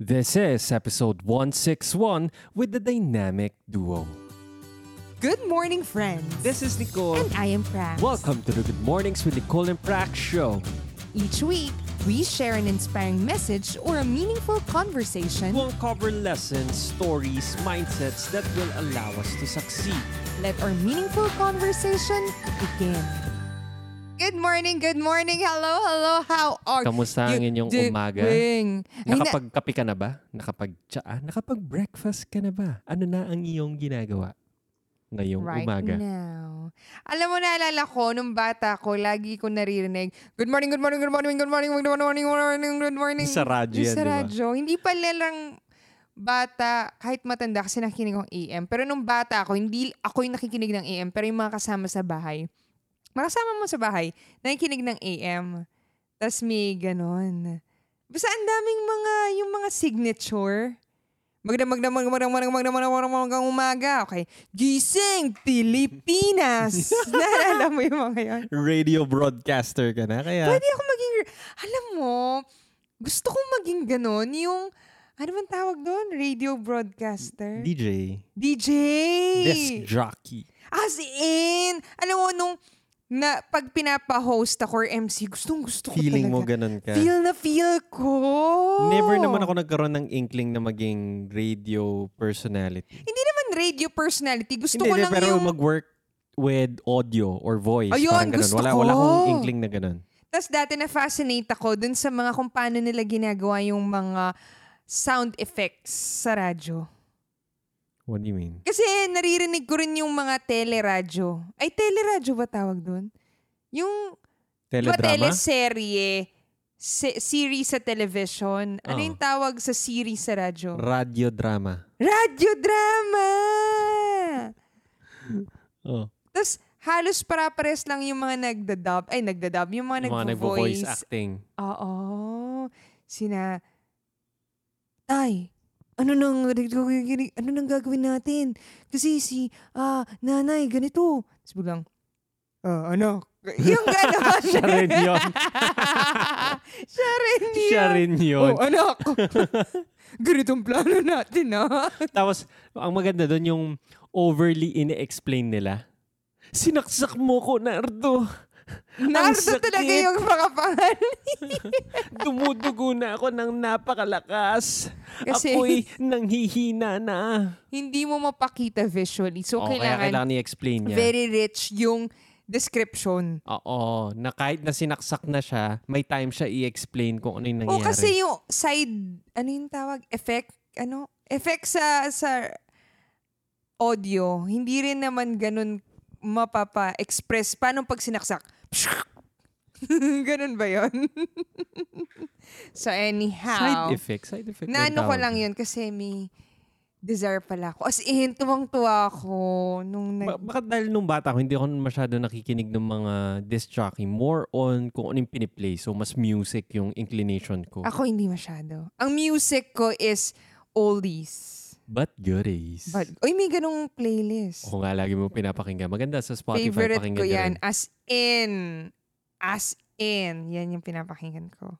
This is episode 161 with the dynamic duo. Good morning, friends. This is Nicole. and I am Prax. Welcome to the Good Mornings with Nicole and Prax show. Each week, we share an inspiring message or a meaningful conversation. We'll cover lessons, stories, mindsets that will allow us to succeed. Let our meaningful conversation begin. Good morning, good morning. Hello, hello. How are Kamusta ang you inyong doing? umaga? Ay, na- Nakapagkape ka na ba? Nakapag-tsaa? Nakapag-breakfast ka na ba? Ano na ang iyong ginagawa ngayong right umaga? now. Alam mo, naalala ko, nung bata ko, lagi ko naririnig, good morning, good morning, good morning, good morning, good morning, good morning, good morning. Sa radyo Yung yan, Sa di ba? radyo. Hindi pala lang bata, kahit matanda kasi nakikinig ng AM. Pero nung bata ako, hindi ako yung nakikinig ng AM, pero yung mga kasama sa bahay makasama mo sa bahay, nakikinig ng AM, tas may ganon. Basta ang daming mga, yung mga signature. Magdamag na magdamag magdamag magdamag umaga. Okay. Gising Pilipinas. Naalala mo yung mga yan? Radio broadcaster ka na kaya. Pwede ako maging, alam mo, gusto kong maging ganon. Yung, ano bang tawag doon? Radio broadcaster? DJ. DJ! Desk jockey. As in, alam mo, nung, na, pag pinapa-host ako or MC, gustong gusto ko Feeling mo talaga. ganun ka. Feel na feel ko. Never naman ako nagkaroon ng inkling na maging radio personality. Hindi naman radio personality. Gusto Hindi, ko lang pero yung... mag-work with audio or voice. Ayun, parang ganun. wala, ko. wala akong inkling na ganun. Tapos dati na-fascinate ako dun sa mga kung paano nila ginagawa yung mga sound effects sa radyo. What do you mean? Kasi naririnig ko rin yung mga teleradyo. Ay, teleradyo ba tawag doon? Yung Teledrama? teleserye, se- series sa television. Ano Oo. yung tawag sa series sa radyo? Radiodrama. Radiodrama! Oh. Tapos, halos para-pares lang yung mga nagda-dub. Ay, nagda-dub. Yung mga Yung mga nagvo-voice nagvo-voice. acting. Oo. Sina, Tay, ano nang, ano nang gagawin natin? Kasi si, ah, nanay, ganito. Tapos biglang, ah, anak. Yung gano'n. Siya rin yun. Siya rin yun. Siya rin yun. Oh, anak. Ganitong plano natin, ah. Tapos, ang maganda doon yung overly ine-explain nila. Sinaksak mo ko, Nardo. Sakit. talaga yung mga pangalan. Dumudugo na ako ng napakalakas. Kasi- Ako'y nanghihina na. Hindi mo mapakita visually. So, Oo, kaya kailangan, kailangan i-explain niya. very rich yung description. Oo, na kahit na sinaksak na siya, may time siya i-explain kung ano yung O nangyayari. kasi yung side, ano yung tawag? Effect? Ano? Effect sa, sa audio, hindi rin naman ganun mapapa-express. Paano pag sinaksak? ganun ba yon? so anyhow, Side effect, side effect. naano ko lang yun kasi may desire pala ako. As in, tuwang-tuwa ako nung Ba- nag... bakit dahil nung bata ako, hindi ako masyado nakikinig ng mga disc jockey. More on kung ano yung piniplay. So, mas music yung inclination ko. Ako hindi masyado. Ang music ko is oldies. But goodies. But, oy, may ganong playlist. Ako nga lagi mo pinapakinggan. Maganda sa Spotify Favorite pakinggan ko yan. rin. As in. As in. Yan yung pinapakinggan ko.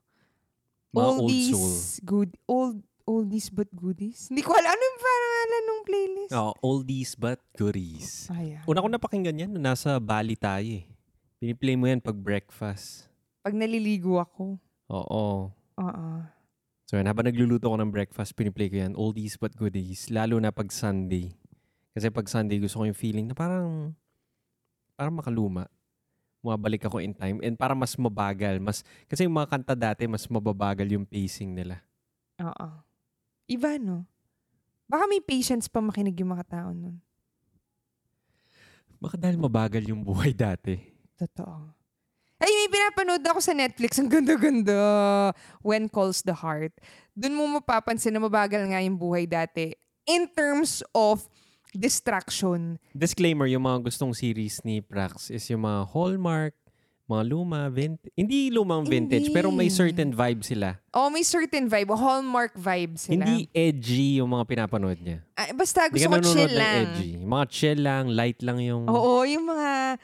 Mga old oldies, soul. good, old, oldies but goodies. Hindi ko alam. Ano yung pangalan ng playlist? Oo, oldies but goodies. Ayan. Una ko napakinggan yan nung nasa Bali tayo eh. Piniplay mo yan pag breakfast. Pag naliligo ako. Oo. Oo. So yan, habang nagluluto ko ng breakfast, piniplay ko yan. Oldies but goodies. Lalo na pag Sunday. Kasi pag Sunday, gusto ko yung feeling na parang, parang makaluma. Mabalik ako in time. And parang mas mabagal. Mas, kasi yung mga kanta dati, mas mababagal yung pacing nila. Oo. Iba, no? Baka may patience pa makinig yung mga tao nun. Baka dahil mabagal yung buhay dati. Totoo. Ay, may pinapanood ako sa Netflix. Ang ganda-ganda. When Calls the Heart. Doon mo mapapansin na mabagal nga yung buhay dati. In terms of distraction. Disclaimer, yung mga gustong series ni Prax is yung mga Hallmark, mga luma, vintage. Hindi lumang vintage, Hindi. pero may certain vibe sila. Oh, may certain vibe. Hallmark vibe sila. Hindi edgy yung mga pinapanood niya. Ah, basta gusto ko chill ng lang. edgy. Mga chill lang, light lang yung... Oo, yung mga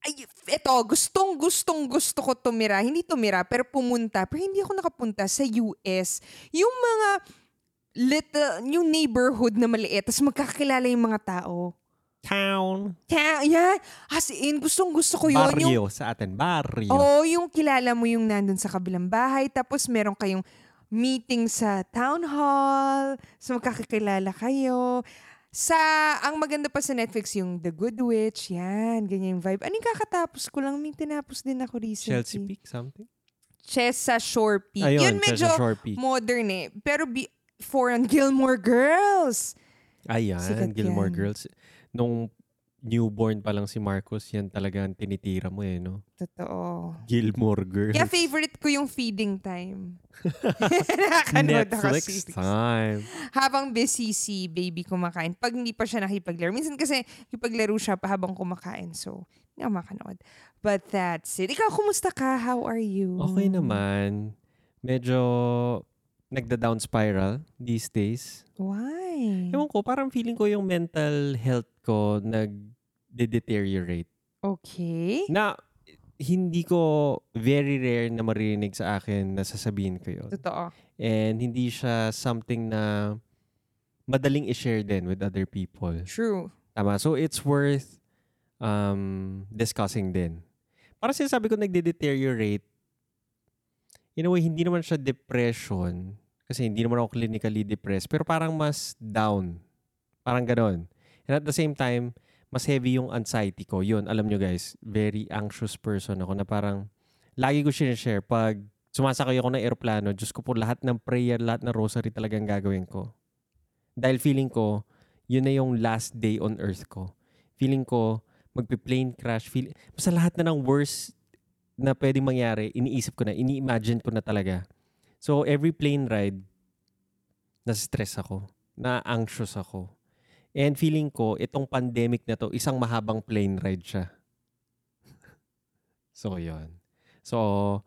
ay, eto, gustong, gustong, gusto ko tumira. Hindi tumira, pero pumunta. Pero hindi ako nakapunta sa US. Yung mga little, yung neighborhood na maliit, tapos magkakilala yung mga tao. Town. Kaya, yan. As in, gustong gusto ko yun. Barrio Yung, sa atin. Barrio. Oo, yung kilala mo yung nandun sa kabilang bahay, tapos meron kayong meeting sa town hall, so magkakakilala kayo. Sa, ang maganda pa sa Netflix, yung The Good Witch, yan, ganyan yung vibe. Anong kakatapos ko lang, may tinapos din ako recently. Chelsea Peak something? Chesa Shore Peak. Ayun, yun medyo Shore Peak. modern eh. Pero before on Gilmore Girls. Ayan, Sikat Gilmore yan. Girls. Nung newborn pa lang si Marcos, yan talaga ang tinitira mo eh, no? Totoo. Gilmore Girls. Kaya favorite ko yung feeding time. Netflix time. habang busy si baby kumakain. Pag hindi pa siya nakipaglaro. Minsan kasi kipaglaro siya pa habang kumakain. So, hindi ako makanood. But that's it. Ikaw, kumusta ka? How are you? Okay naman. Medyo nagda-down spiral these days. Why? Ewan ko, parang feeling ko yung mental health ko nag-deteriorate. Okay. Na hindi ko very rare na marinig sa akin na sasabihin ko yun. Totoo. And hindi siya something na madaling i-share din with other people. True. Tama. So, it's worth um, discussing din. Para sinasabi ko nagde-deteriorate, in a way, hindi naman siya depression. Kasi hindi naman ako clinically depressed. Pero parang mas down. Parang ganon. And at the same time, mas heavy yung anxiety ko. Yun, alam nyo guys, very anxious person ako na parang lagi ko share pag sumasakay ako ng aeroplano, Diyos ko po, lahat ng prayer, lahat ng rosary talagang gagawin ko. Dahil feeling ko, yun na yung last day on earth ko. Feeling ko, magpi-plane crash. Feel, basta lahat na ng worst na pwedeng mangyari, iniisip ko na, ini-imagine ko na talaga. So, every plane ride, na-stress ako. Na-anxious ako. And feeling ko, itong pandemic na to, isang mahabang plane ride siya. so, yun. So,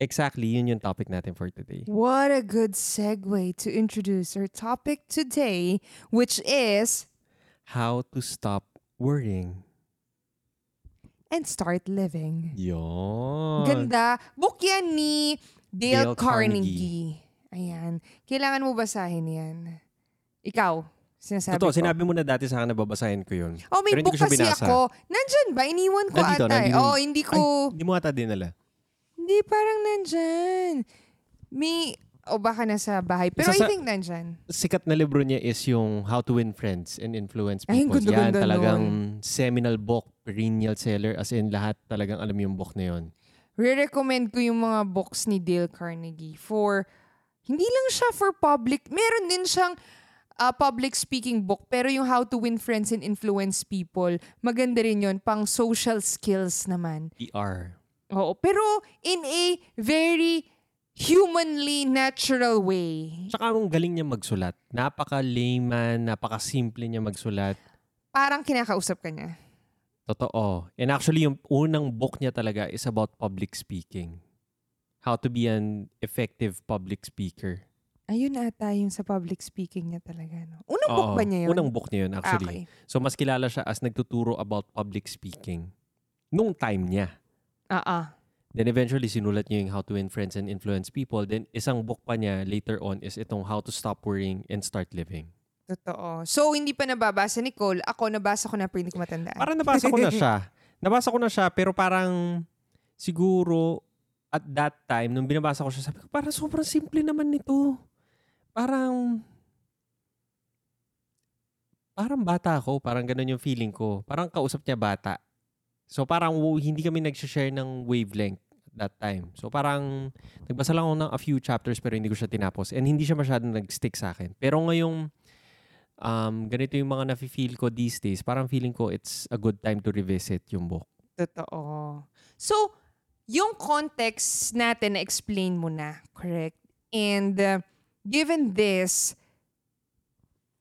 exactly, yun yung topic natin for today. What a good segue to introduce our topic today, which is How to stop worrying. and start living. Yun. Ganda. Book yan ni Dale, Dale Carnegie. Ayan. Kailangan mo basahin yan. Ikaw, sinasabi Totoo, ko. sinabi mo na dati sa akin na babasahin ko yun. Oh, may Pero book kasi binasa. ako. Nandyan ba? Iniwan ko Nandito, ata. eh. nandito. Oh, hindi ko... Ay, hindi mo ata dinala. Hindi, parang nandyan. May... O baka nasa bahay. Pero I Isa sa- think nandyan. Sikat na libro niya is yung How to Win Friends and Influence Ay, ang People. Yan ganda-ganda talagang seminal book, perennial seller. As in, lahat talagang alam yung book na yun. Re-recommend ko yung mga books ni Dale Carnegie for... Hindi lang siya for public. Meron din siyang uh, public speaking book. Pero yung How to Win Friends and Influence People, maganda rin yun. Pang social skills naman. PR. Oo. Pero in a very humanly natural way. Tsaka ang galing niya magsulat. Napaka-layman, napaka-simple niya magsulat. Parang kinakausap ka niya. Totoo. And actually, yung unang book niya talaga is about public speaking. How to be an effective public speaker. Ayun ata yung sa public speaking niya talaga. No? Unang book Oo, ba niya yun? Unang book niya yun, Ah, actually. okay. So, mas kilala siya as nagtuturo about public speaking. Nung time niya. Ah, ah. Then eventually, sinulat niya yung How to Win Friends and Influence People. Then isang book pa niya later on is itong How to Stop Worrying and Start Living. Totoo. So, hindi pa nababasa ni Cole. Ako, nabasa ko na pero hindi ko matandaan. Parang nabasa ko na siya. Nabasa ko na siya, pero parang siguro at that time, nung binabasa ko siya, sabi ko, parang sobrang simple naman nito. Parang, parang bata ako. Parang ganun yung feeling ko. Parang kausap niya bata. So parang hindi kami nag-share ng wavelength that time. So parang nagbasa lang ako ng a few chapters pero hindi ko siya tinapos. And hindi siya masyadong nag-stick sa akin. Pero ngayong um, ganito yung mga nafe-feel ko these days, parang feeling ko it's a good time to revisit yung book. Totoo. So, yung context natin na-explain mo na, correct? And uh, given this,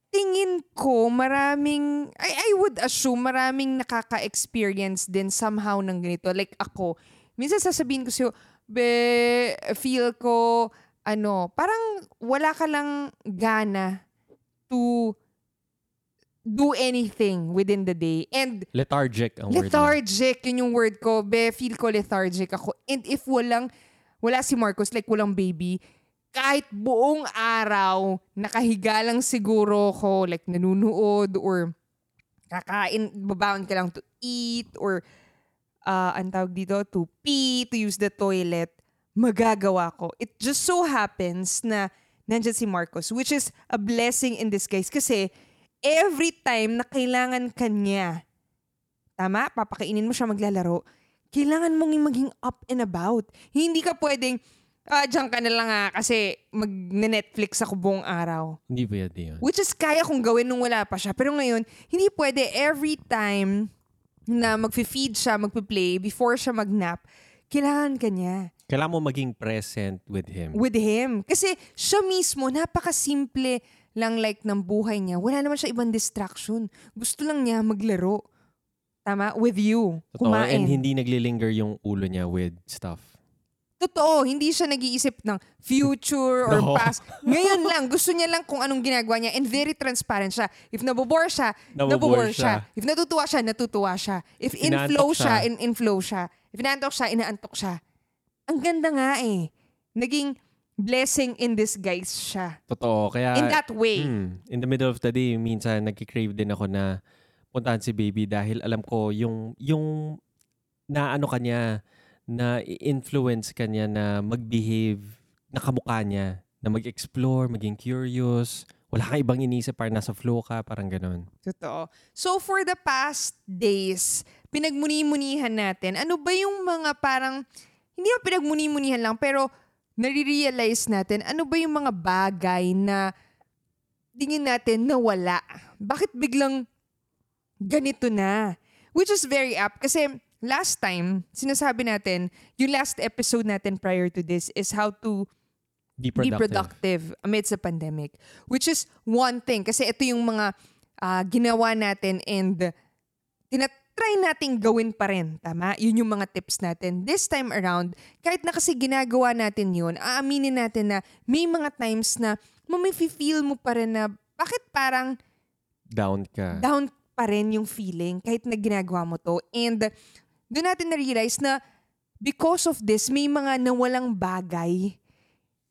tingin ko maraming, I, I would assume maraming nakaka-experience din somehow ng ganito. Like ako, minsan sasabihin ko sa'yo, be, feel ko, ano, parang wala ka lang gana to do anything within the day. And Lethargic ang word. lethargic, yun yung word ko. Be, feel ko lethargic ako. And if walang, wala si Marcos, like walang baby, kahit buong araw, nakahiga lang siguro ko, like nanunood or kakain, babaon ka lang to eat or uh, ang tawag dito, to pee, to use the toilet, magagawa ko. It just so happens na nandyan si Marcos, which is a blessing in disguise kasi every time na kailangan kanya, tama, papakainin mo siya maglalaro, kailangan mong maging up and about. Hindi ka pwedeng, ah, dyan ka na lang ah, kasi mag-Netflix ako buong araw. Hindi pwede yun. Which is kaya kong gawin nung wala pa siya. Pero ngayon, hindi pwede every time na mag-feed siya, mag-play, before siya mag-nap, kailangan kanya Kailangan mo maging present with him. with him. Kasi siya mismo, napaka-simple lang like ng buhay niya. Wala naman siya ibang distraction. Gusto lang niya maglaro. Tama? With you. Totoo. Kumain. And hindi naglilinger yung ulo niya with stuff. Totoo, hindi siya nag-iisip ng future or No. past. Ngayon lang, gusto niya lang kung anong ginagawa niya and very transparent siya. If nabobore siya, Nabobore nabobore siya. If natutuwa siya, natutuwa siya. If If in inaantok flow siya, siya. in, in flow siya. If inaantok siya, inaantok siya. Ang ganda nga eh. Naging blessing in disguise siya. Totoo. Kaya, In that way. Hmm, in the middle of the day, minsan nagki-crave din ako na puntahan si baby dahil alam ko yung, yung na ano kanya, na i-influence kanya na mag-behave na kamukha niya, na mag-explore, maging curious. Wala kang ibang inisip, parang nasa flow ka, parang ganun. Totoo. So for the past days, pinagmuni-munihan natin, ano ba yung mga parang, hindi na pinagmuni-munihan lang, pero nare-realize natin, ano ba yung mga bagay na tingin natin na wala? Bakit biglang ganito na? Which is very apt kasi last time, sinasabi natin, yung last episode natin prior to this is how to Be be productive. productive amidst the pandemic. Which is one thing. Kasi ito yung mga ah, ginawa natin and tinatry nating gawin pa rin. Tama? Yun yung mga tips natin. This time around, kahit na kasi ginagawa natin yun, aaminin natin na may mga times na mamifeel mo pa rin na bakit parang Down ka. down pa rin yung feeling kahit na ginagawa mo to. And doon natin na-realize na because of this, may mga nawalang bagay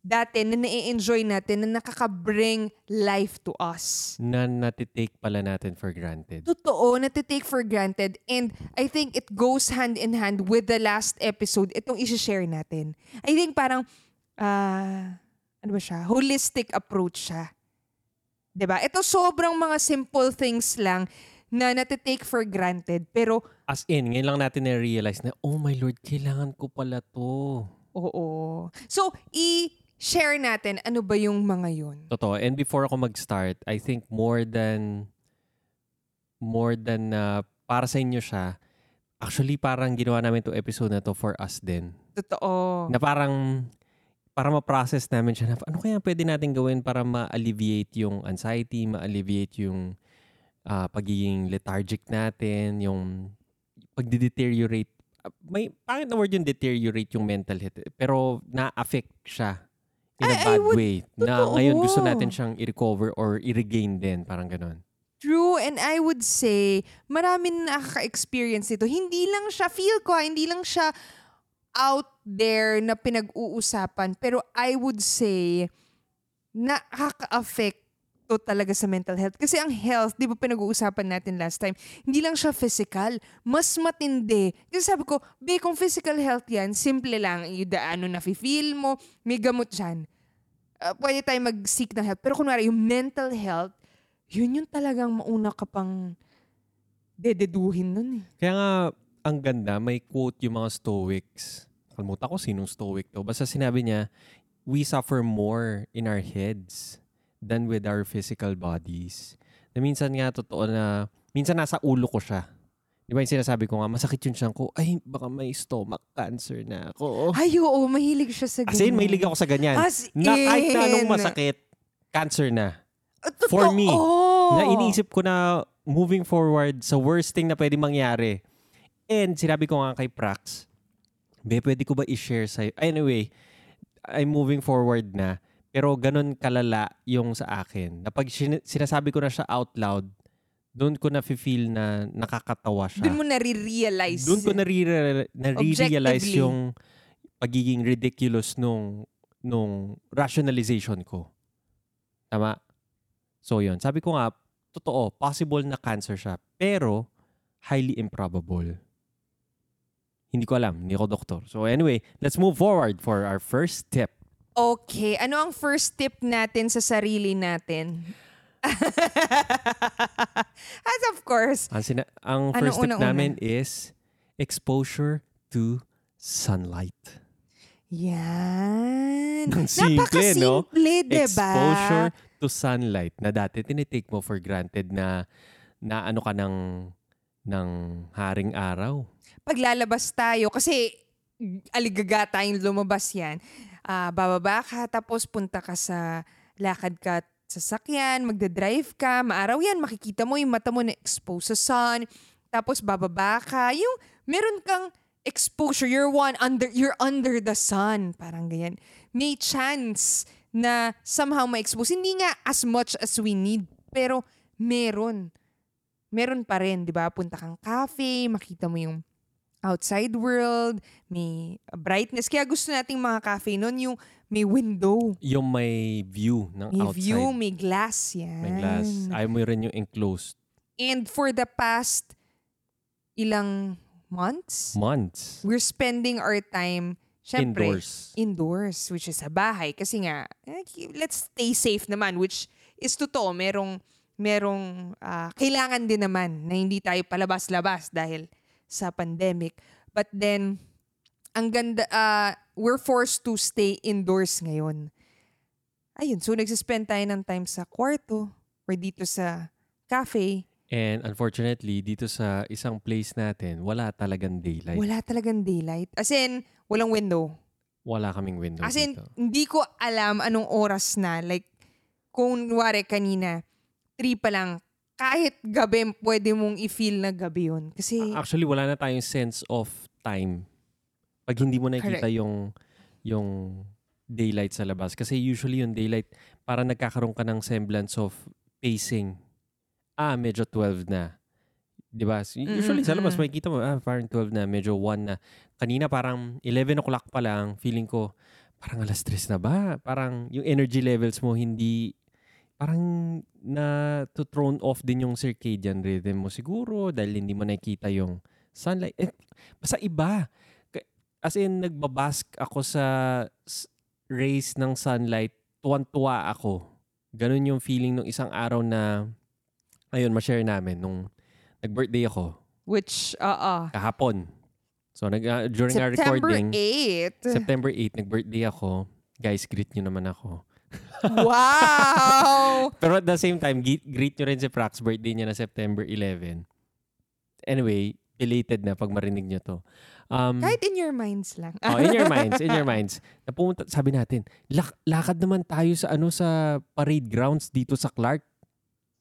dati na na-enjoy natin na nakaka-bring life to us. na natitake pala natin for granted. Totoo, natitake for granted. And I think it goes hand in hand with the last episode, itong isi-share natin. I think parang, ah, ano ba siya? Holistic approach siya. 'Di ba? Ito sobrang mga simple things lang na natitake for granted. Pero, As in, ngayon lang natin na-realize na, oh my Lord, kailangan ko pala to. oo. So, i-share natin ano ba yung mga yun. Totoo. And before ako mag-start, I think more than more than na para sa inyo siya, actually parang ginawa namin to episode na to for us din. Totoo. Na parang para ma-process namin siya na ano kaya pwede natin gawin para ma-alleviate yung anxiety, ma-alleviate yung ah, pagiging lethargic natin, yung pagde-deteriorate. Ah, May pangit na word yung deteriorate yung mental health. eh. Pero na-affect siya in a I bad would- way. Na totoo. ngayon gusto natin siyang i-recover or i-regain din. Parang ganun. True, and I would say, marami na nakaka-experience nito. Hindi lang siya, feel ko, hindi lang siya out there na pinag-uusapan. Pero I would say, nakaka-affect to talaga sa mental health. Kasi ang health, di ba pinag-uusapan natin last time, hindi lang siya physical, mas matindi. Kasi sabi ko, be, kung physical health yan, simple lang, yung ano na-feel mo, may gamot dyan. Uh, pwede tayo mag-seek ng help. Pero kunwari, yung mental health, yun yung talagang mauna ka pang dededuhin nun eh. Kaya nga, ang ganda, may quote yung mga Stoics. Kalimutan ko sinong Stoic to. Basta sinabi niya, we suffer more in our heads than with our physical bodies. Na minsan nga totoo na, minsan nasa ulo ko siya. Di ba yung sinasabi ko nga, masakit yung siyang ko, ay, baka may stomach cancer na ako. Ay, oo, mahilig siya sa ganyan. As in, mahilig ako sa ganyan. As na kahit na anong in. masakit, cancer na. Ah, totoo. for me, na iniisip ko na moving forward sa worst thing na pwede mangyari. And sinabi ko nga kay Prax, be, pwede ko ba i-share sa'yo? Anyway, I'm moving forward na. Pero ganun kalala yung sa akin. Na pag sin- sinasabi ko na siya out loud, Doon ko na-feel na nakakatawa siya. Doon mo nare-realize. Doon ko nare- nare-realize yung pagiging ridiculous nung nung rationalization ko. Tama? So yun. Sabi ko nga, totoo, possible na cancer siya. Pero, highly improbable. Hindi ko alam. Hindi ako doktor. So anyway, let's move forward for our first tip. Okay, ano ang first tip natin sa sarili natin? As of course, Ang, sina- ang Anong first tip unang-una? namin is exposure to sunlight. yan. Ang simple, no? Napakasimple, diba? exposure to sunlight na dati tinitake mo for granted na na ano ka ng ng haring araw. Paglalabas tayo, kasi aligaga tayong lumabas yan. Ah, bababa ka, tapos punta ka sa lakad ka sasakyan, magdadrive ka, maaraw yan, makikita mo yung mata mo na exposed sa sun, tapos bababa ka, yung meron kang exposure, you're one under, you're under the sun, parang ganyan. May chance na somehow ma-expose. Hindi nga as much as we need, pero meron. Meron pa rin, di ba? Punta kang cafe, makita mo yung outside world, may brightness. Kaya gusto nating mga cafe nun yung may window, Yung may view ng may outside. view, may glass yan. May glass. Ayaw mo rin yung enclosed And for the past ilang months, months. we're spending our time, syempre, Indoors. indoors, which is sa bahay. Kasi nga, eh, let's stay safe naman, which is totoo. Merong, merong ah, kailangan din naman na hindi tayo palabas-labas dahil sa pandemic. But then, ang ganda, ah, we're forced to stay indoors ngayon. Ayun, so nagsispend tayo ng time sa kwarto or dito sa cafe. And unfortunately, dito sa isang place natin, wala talagang daylight. Wala talagang daylight. As in, walang window. Wala kaming window As in, dito. hindi ko alam anong oras na. Like, kung wari kanina, 3 pa lang, kahit gabi, pwede mong i-feel na gabi yun. Kasi, Actually, wala na tayong sense of time. Pag hindi mo nakikita yung yung daylight sa labas. Kasi usually yung daylight, para nagkakaroon ka ng semblance of pacing. Ah, medyo 12 na. 'Di ba? Usually sa labas, makikita mo, ah, parang 12 na, medyo 1 na. Kanina parang 11 o'clock pa lang, feeling ko, parang alas 3 na ba? Parang yung energy levels mo hindi, parang na to thrown off din yung circadian rhythm mo siguro dahil hindi mo nakikita yung sunlight. Eh, basta iba. As in, nagbabask ako sa rays ng sunlight, tuwan-tuwa ako. Ganun yung feeling nung isang araw na, ayun, ma-share namin nung nag-birthday ako which, oo. kahapon. So, nag, ah, during our September recording, 8. September 8, nag-birthday ako. Guys, greet nyo naman ako. Wow! Pero at the same time, greet nyo rin si Prax, birthday niya na September 11. Anyway, belated na pag marinig nyo to. Um, Kahit in your minds lang. oh, in your minds, in your minds. Napumunta, sabi natin, lak- lakad naman tayo sa ano sa parade grounds dito sa Clark.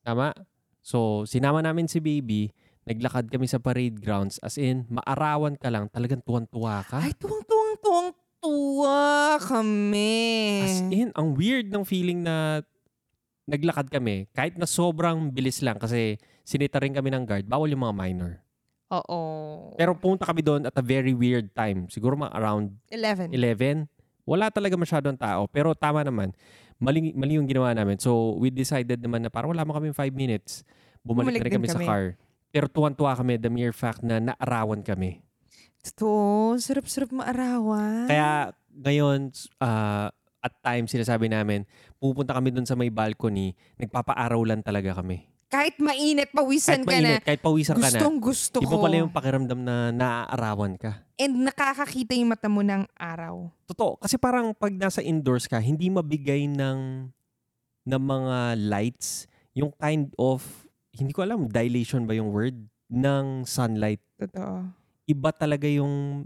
Tama? So, sinama namin si baby, naglakad kami sa parade grounds as in, maarawan ka lang, talagang tuwan-tuwa ka. Ay, tuwang-tuwang-tuwang tuwa kami. As in, ang weird ng feeling na naglakad kami, kahit na sobrang bilis lang kasi sinita rin kami ng guard, bawal yung mga minor. Oo. Pero punta kami doon at a very weird time. Siguro mga around 11. 11. Wala talaga masyadong tao. Pero tama naman, mali, mali yung ginawa namin. So, we decided naman na parang wala mo kami 5 minutes. Bumalik, Bumalik na rin din kami, sa kami. car. Pero tuwan-tuwa kami the mere fact na naarawan kami. Totoo. Sarap-sarap maarawan. Kaya ngayon, ah, at times sinasabi namin, pupunta kami doon sa may balcony, nagpapaaraw lang talaga kami. kahit mainit, pawisan Kahit ka na. mainit, kahit pawisan ka na. Gustong gusto ko. Iba pala yung pakiramdam na naaarawan ka. And nakakakita yung mata mo ng araw. Totoo. Kasi parang pag nasa indoors ka, hindi mabigay ng, ng mga lights, yung kind of, hindi ko alam, dilation ba yung word, ng sunlight. Totoo. Iba talaga yung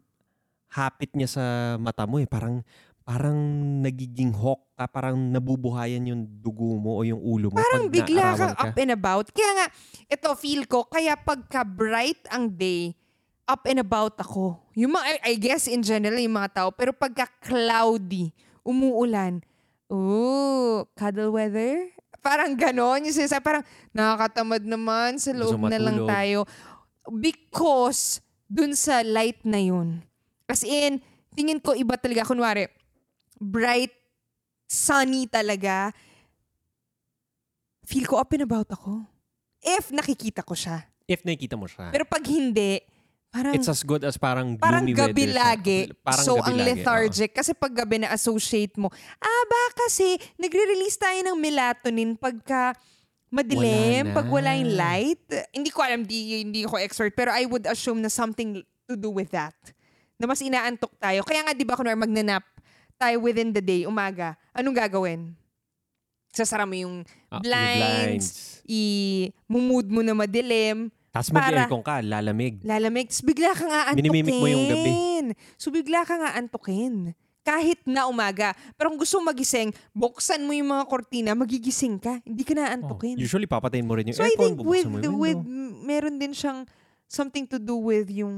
hapit niya sa mata mo eh. Parang, parang nagiging hawk ka, parang nabubuhayan yung dugo mo o yung ulo mo. Parang bigla kang ka. up and about. Kaya nga, ito feel ko, kaya pagka bright ang day, up and about ako. Yung mga, I guess in general, yung mga tao. Pero pagka cloudy, umuulan, ooh, cuddle weather? Parang ganon. Yung sinasabi, parang nakakatamad naman sa loob na lang tayo. Because dun sa light na yun. As in, tingin ko iba talaga. Kunwari, bright, sunny talaga. Feel ko up and about ako. If nakikita ko siya. If nakikita mo siya. Pero pag hindi, parang it's as good as parang parang gloomy gabi weather siya. lagi. Parang so, gabi ang lagi, lethargic. Kasi pag gabi na associate mo, ah, ba kasi nagre-release tayo ng melatonin pagka madilim, Wala na. pag wala yung light. Hindi ko alam, di, hindi ako expert, pero I would assume na something to do with that. Na mas inaantok tayo. Kaya nga, di ba, kunwari magnanap tayo within the day, umaga, anong gagawin? Sasara mo yung Ah, blinds, i-mood mo na madilim, Tapos mag-aircon ka, lalamig. lalamig. Tapos bigla ka nga antukin. Minimimik mo yung gabi. So bigla ka nga antukin. Kahit na umaga. Pero kung gusto magising, buksan mo yung mga kortina, magigising ka. Hindi ka na Oh, usually, papatayin mo rin yung so aircon, with, bubuksan mo yung with, window. meron din siyang something to do with yung,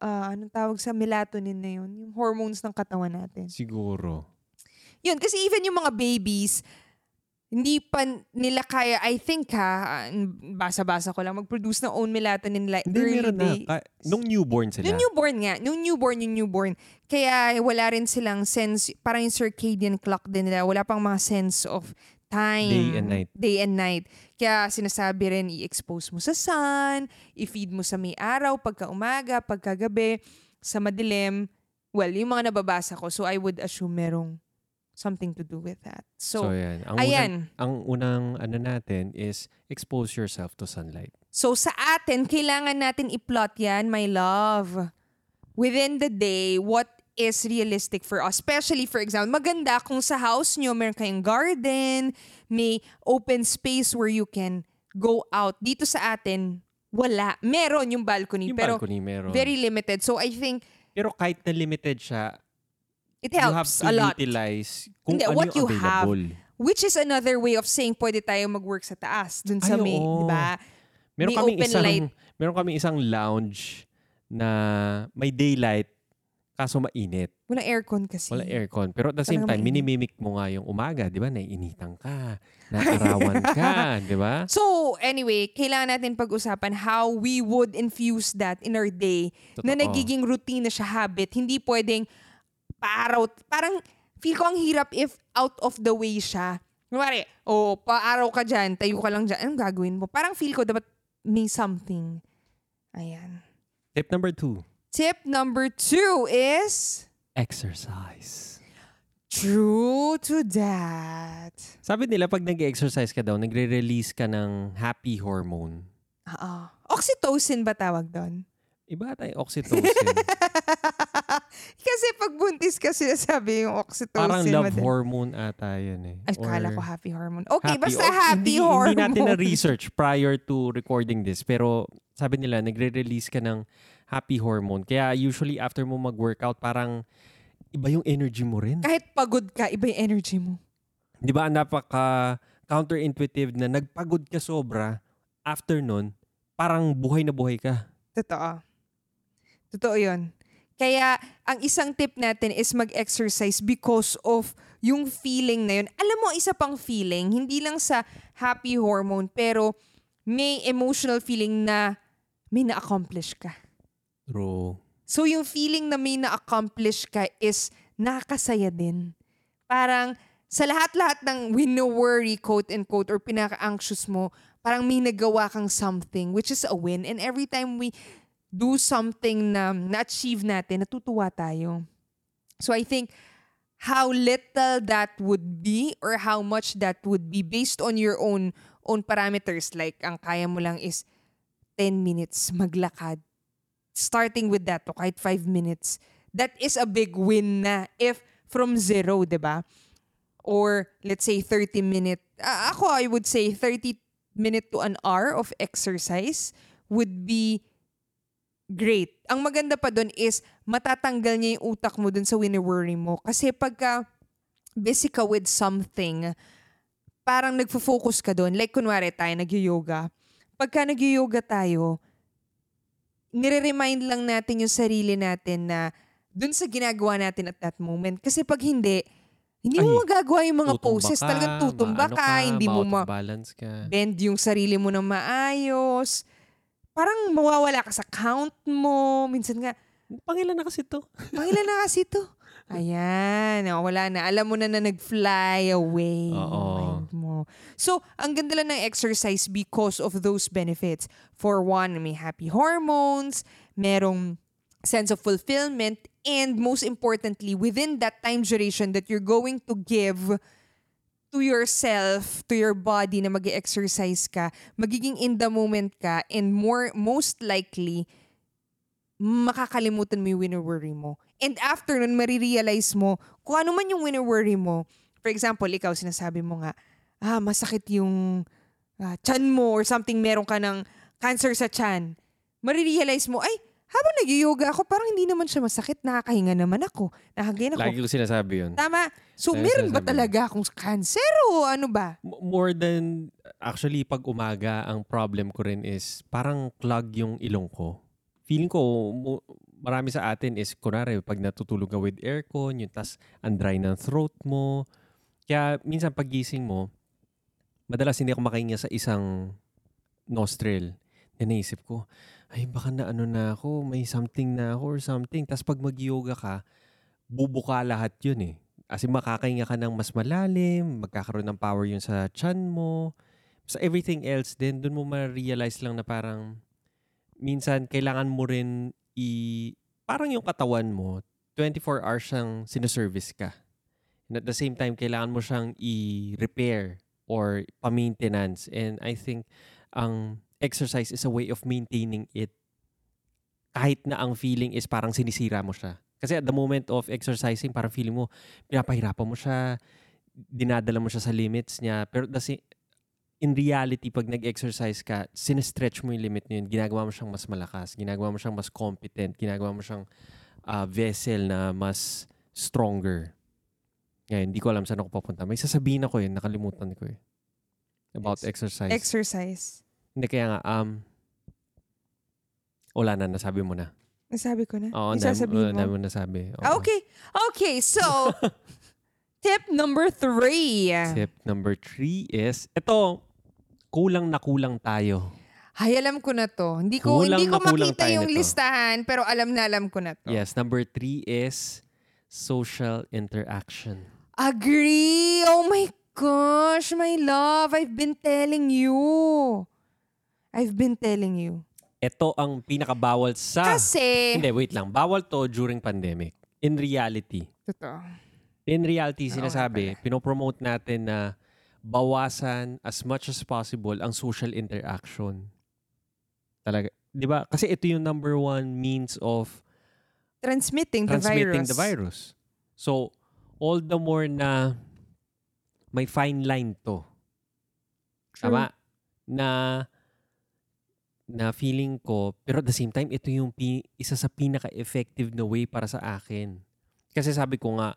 ah, anong tawag sa melatonin na yun? Yung hormones ng katawan natin. Siguro. Yun, kasi even yung mga babies, hindi pa nila kaya, I think ha, ah, basa-basa ko lang, mag-produce ng own melatonin like Hindi, early meron na. day. Ka- nung newborn sila. Nung newborn nga, nung newborn, yung newborn. Kaya wala rin silang sense, parang yung circadian clock din nila, wala pang mga sense of time. Day and night. Day and night. Kaya sinasabi rin, i-expose mo sa sun, i-feed mo sa may araw, pagka umaga, pagka gabi, sa madilim. Well, yung mga nababasa ko, so I would assume merong something to do with that. So, So, yan. Ang ayan. Unang, ang unang ano natin is expose yourself to sunlight. So sa atin, kailangan natin i-plot yan, my love. Within the day, what is realistic for us? Especially, for example, maganda kung sa house nyo, meron kayong garden, may open space where you can go out. Dito sa atin, wala. Meron yung balcony, Yung pero balcony meron. very limited. So I think Pero kahit na limited siya, it you have helps to a lot. utilize kung Hindi, ano what yung you have. available. Which is another way of saying pwede tayo mag-work sa taas. Dun sa Ay, may, oo. di ba? Meron May kaming open isang light. meron kaming isang lounge na may daylight kaso mainit. Walang aircon kasi. Wala aircon. Pero at the same Talagang time, mainit. minimimik mo nga yung umaga, di ba? Naiinitan ka. Naarawan ka, di ba? So, anyway, kailangan natin pag-usapan how we would infuse that in our day na Totoo. nagiging routine na siya habit. Hindi pwedeng paaraw. Parang feel ko ang hirap if out of the way siya. Kunwari, oh, paaraw ka dyan, tayo ka lang dyan. Anong gagawin mo? Parang feel ko dapat may something. Ayan. Tip number two, Tip number two is exercise. true to that. Sabi nila, pag nag-exercise ka daw, nagre-release ka ng happy hormone. Oo. Oxytocin ba tawag doon? Iba tayo oxytocin. Kasi pag buntis ka sinasabi yung oxytocin. Parang love madali. hormone ata yun eh. Ay, kala Or ko happy hormone. Okay, happy- basta oh, happy hindi, hormone. Hindi natin na-research prior to recording this. Pero sabi nila, nagre-release ka ng happy hormone. Kaya usually after mo mag-workout, parang iba yung energy mo rin. Kahit pagod ka, iba yung energy mo. Di ba? Napaka counterintuitive na nagpagod ka sobra, after nun, parang buhay na buhay ka. Totoo. Totoo yun. Kaya, ang isang tip natin is mag-exercise because of yung feeling na yun. Alam mo, isa pang feeling, hindi lang sa happy hormone, pero may emotional feeling na may na-accomplish ka. True. So yung feeling na may na-accomplish ka is nakakasaya din. Parang sa lahat-lahat ng wino-worry, quote-unquote, or pinaka-anxious mo, parang may nagawa kang something, which is a win. And every time we do something na na-achieve natin, natutuwa tayo. So I think how little that would be or how much that would be based on your own own parameters. Like, ang kaya mo lang is 10 minutes maglakad starting with that, to kahit 5 minutes, that is a big win na if from zero, di ba? Or let's say 30 minute, ah, ako I would say 30 minute to an hour of exercise would be great. Ang maganda pa doon is matatanggal niya yung utak mo doon sa wini-worry mo. Kasi pagka busy ka with something, parang nagfo-focus ka doon. Like kunwari tayo nag-yoga. Pagka nag-yoga tayo, nire-remind lang natin yung sarili natin na dun sa ginagawa natin at that moment. Kasi pag hindi, Hindi Ay, mo magagawa yung mga poses. ka, Talagang tutumba maano ka, hindi mo ma- balance ka. bend yung sarili mo ng maayos. Parang mawawala ka sa count mo. Minsan nga, Pangilan na kasi to. pangilan na kasi to. Ayan, oh, wala na. Alam mo na na nag-fly away Oo. mind mo. So, ang ganda lang ng exercise because of those benefits. For one, may happy hormones, merong sense of fulfillment, and most importantly, within that time duration that you're going to give to yourself, to your body na mag exercise ka, magiging in the moment ka, and more most likely, makakalimutan mo yung winner-worry mo. And after nun, marirealize mo kung ano man yung winner-worry mo. For example, ikaw, sinasabi mo nga, ah, masakit yung ah, chan mo or something, meron ka ng cancer sa chan. Marirealize mo, ay, habang nag-yoga ako, parang hindi naman siya masakit. Nakakahinga naman ako. Nakagain ako. Lagi ko sinasabi yun. Tama. So, Lagi meron ba talaga akong cancer o ano ba? M- More than, actually, pag umaga, ang problem ko rin is, parang clog yung ilong ko. Feeling ko, marami sa atin is, kunwari, pag natutulog ka with aircon, yung tas, ang dry ng throat mo. Kaya, minsan pagising mo, madalas hindi ako makahinga sa isang nostril. Then naisip ko, ay baka na ano na ako, may something na ako or something. Tapos pag mag-yoga ka, bubuka lahat yun eh. As in, makakahinga ka ng mas malalim, magkakaroon ng power yun sa chan mo. Sa everything else din, dun mo ma-realize lang na parang minsan kailangan mo rin i... Parang yung katawan mo, 24 hours siyang sineservice ka. And at the same time, kailangan mo siyang i-repair or pa-maintenance. And I think ang exercise is a way of maintaining it kahit na ang feeling is parang sinisira mo siya. Kasi at the moment of exercising, parang feeling mo, pinapahirapan mo siya, dinadala mo siya sa limits niya. Pero kasi, in reality, pag nag-exercise ka, sinestretch mo yung limit niyo yun, ginagawa mo siyang mas malakas, ginagawa mo siyang mas competent, ginagawa mo siyang ah, vessel na mas stronger. Ngayon, hindi ko alam saan ako papunta. May sasabihin ako yun, nakalimutan ko eh. About Ex- exercise. Exercise. Hindi, kaya nga, um, wala na, nasabi mo na. Nasabi ko na. Oo, sasabihin ang mo. dami mo nasabi. Oo. Ah, Okay. Okay, so, tip number three. Tip number three is, ito, kulang na kulang tayo. Ay, alam ko na to. Hindi ko, Kulang hindi ko makita yung nito. listahan, pero alam na alam ko na to. Yes, number three is social interaction. Agree! Oh my gosh, my love. I've been telling you. I've been telling you. Ito ang pinakabawal sa... Kasi, Hindi, wait lang. Bawal to during pandemic. In reality. totoo. In reality, sinasabi, pinopromote natin na bawasan as much as possible ang social interaction. Talaga. Di ba? Kasi ito yung number one means of Transmitting the transmitting virus. the virus. So, all the more na may fine line to. True. Tama? Na na feeling ko, pero at the same time, ito yung pi- isa sa pinaka-effective na way para sa akin. Kasi sabi ko nga,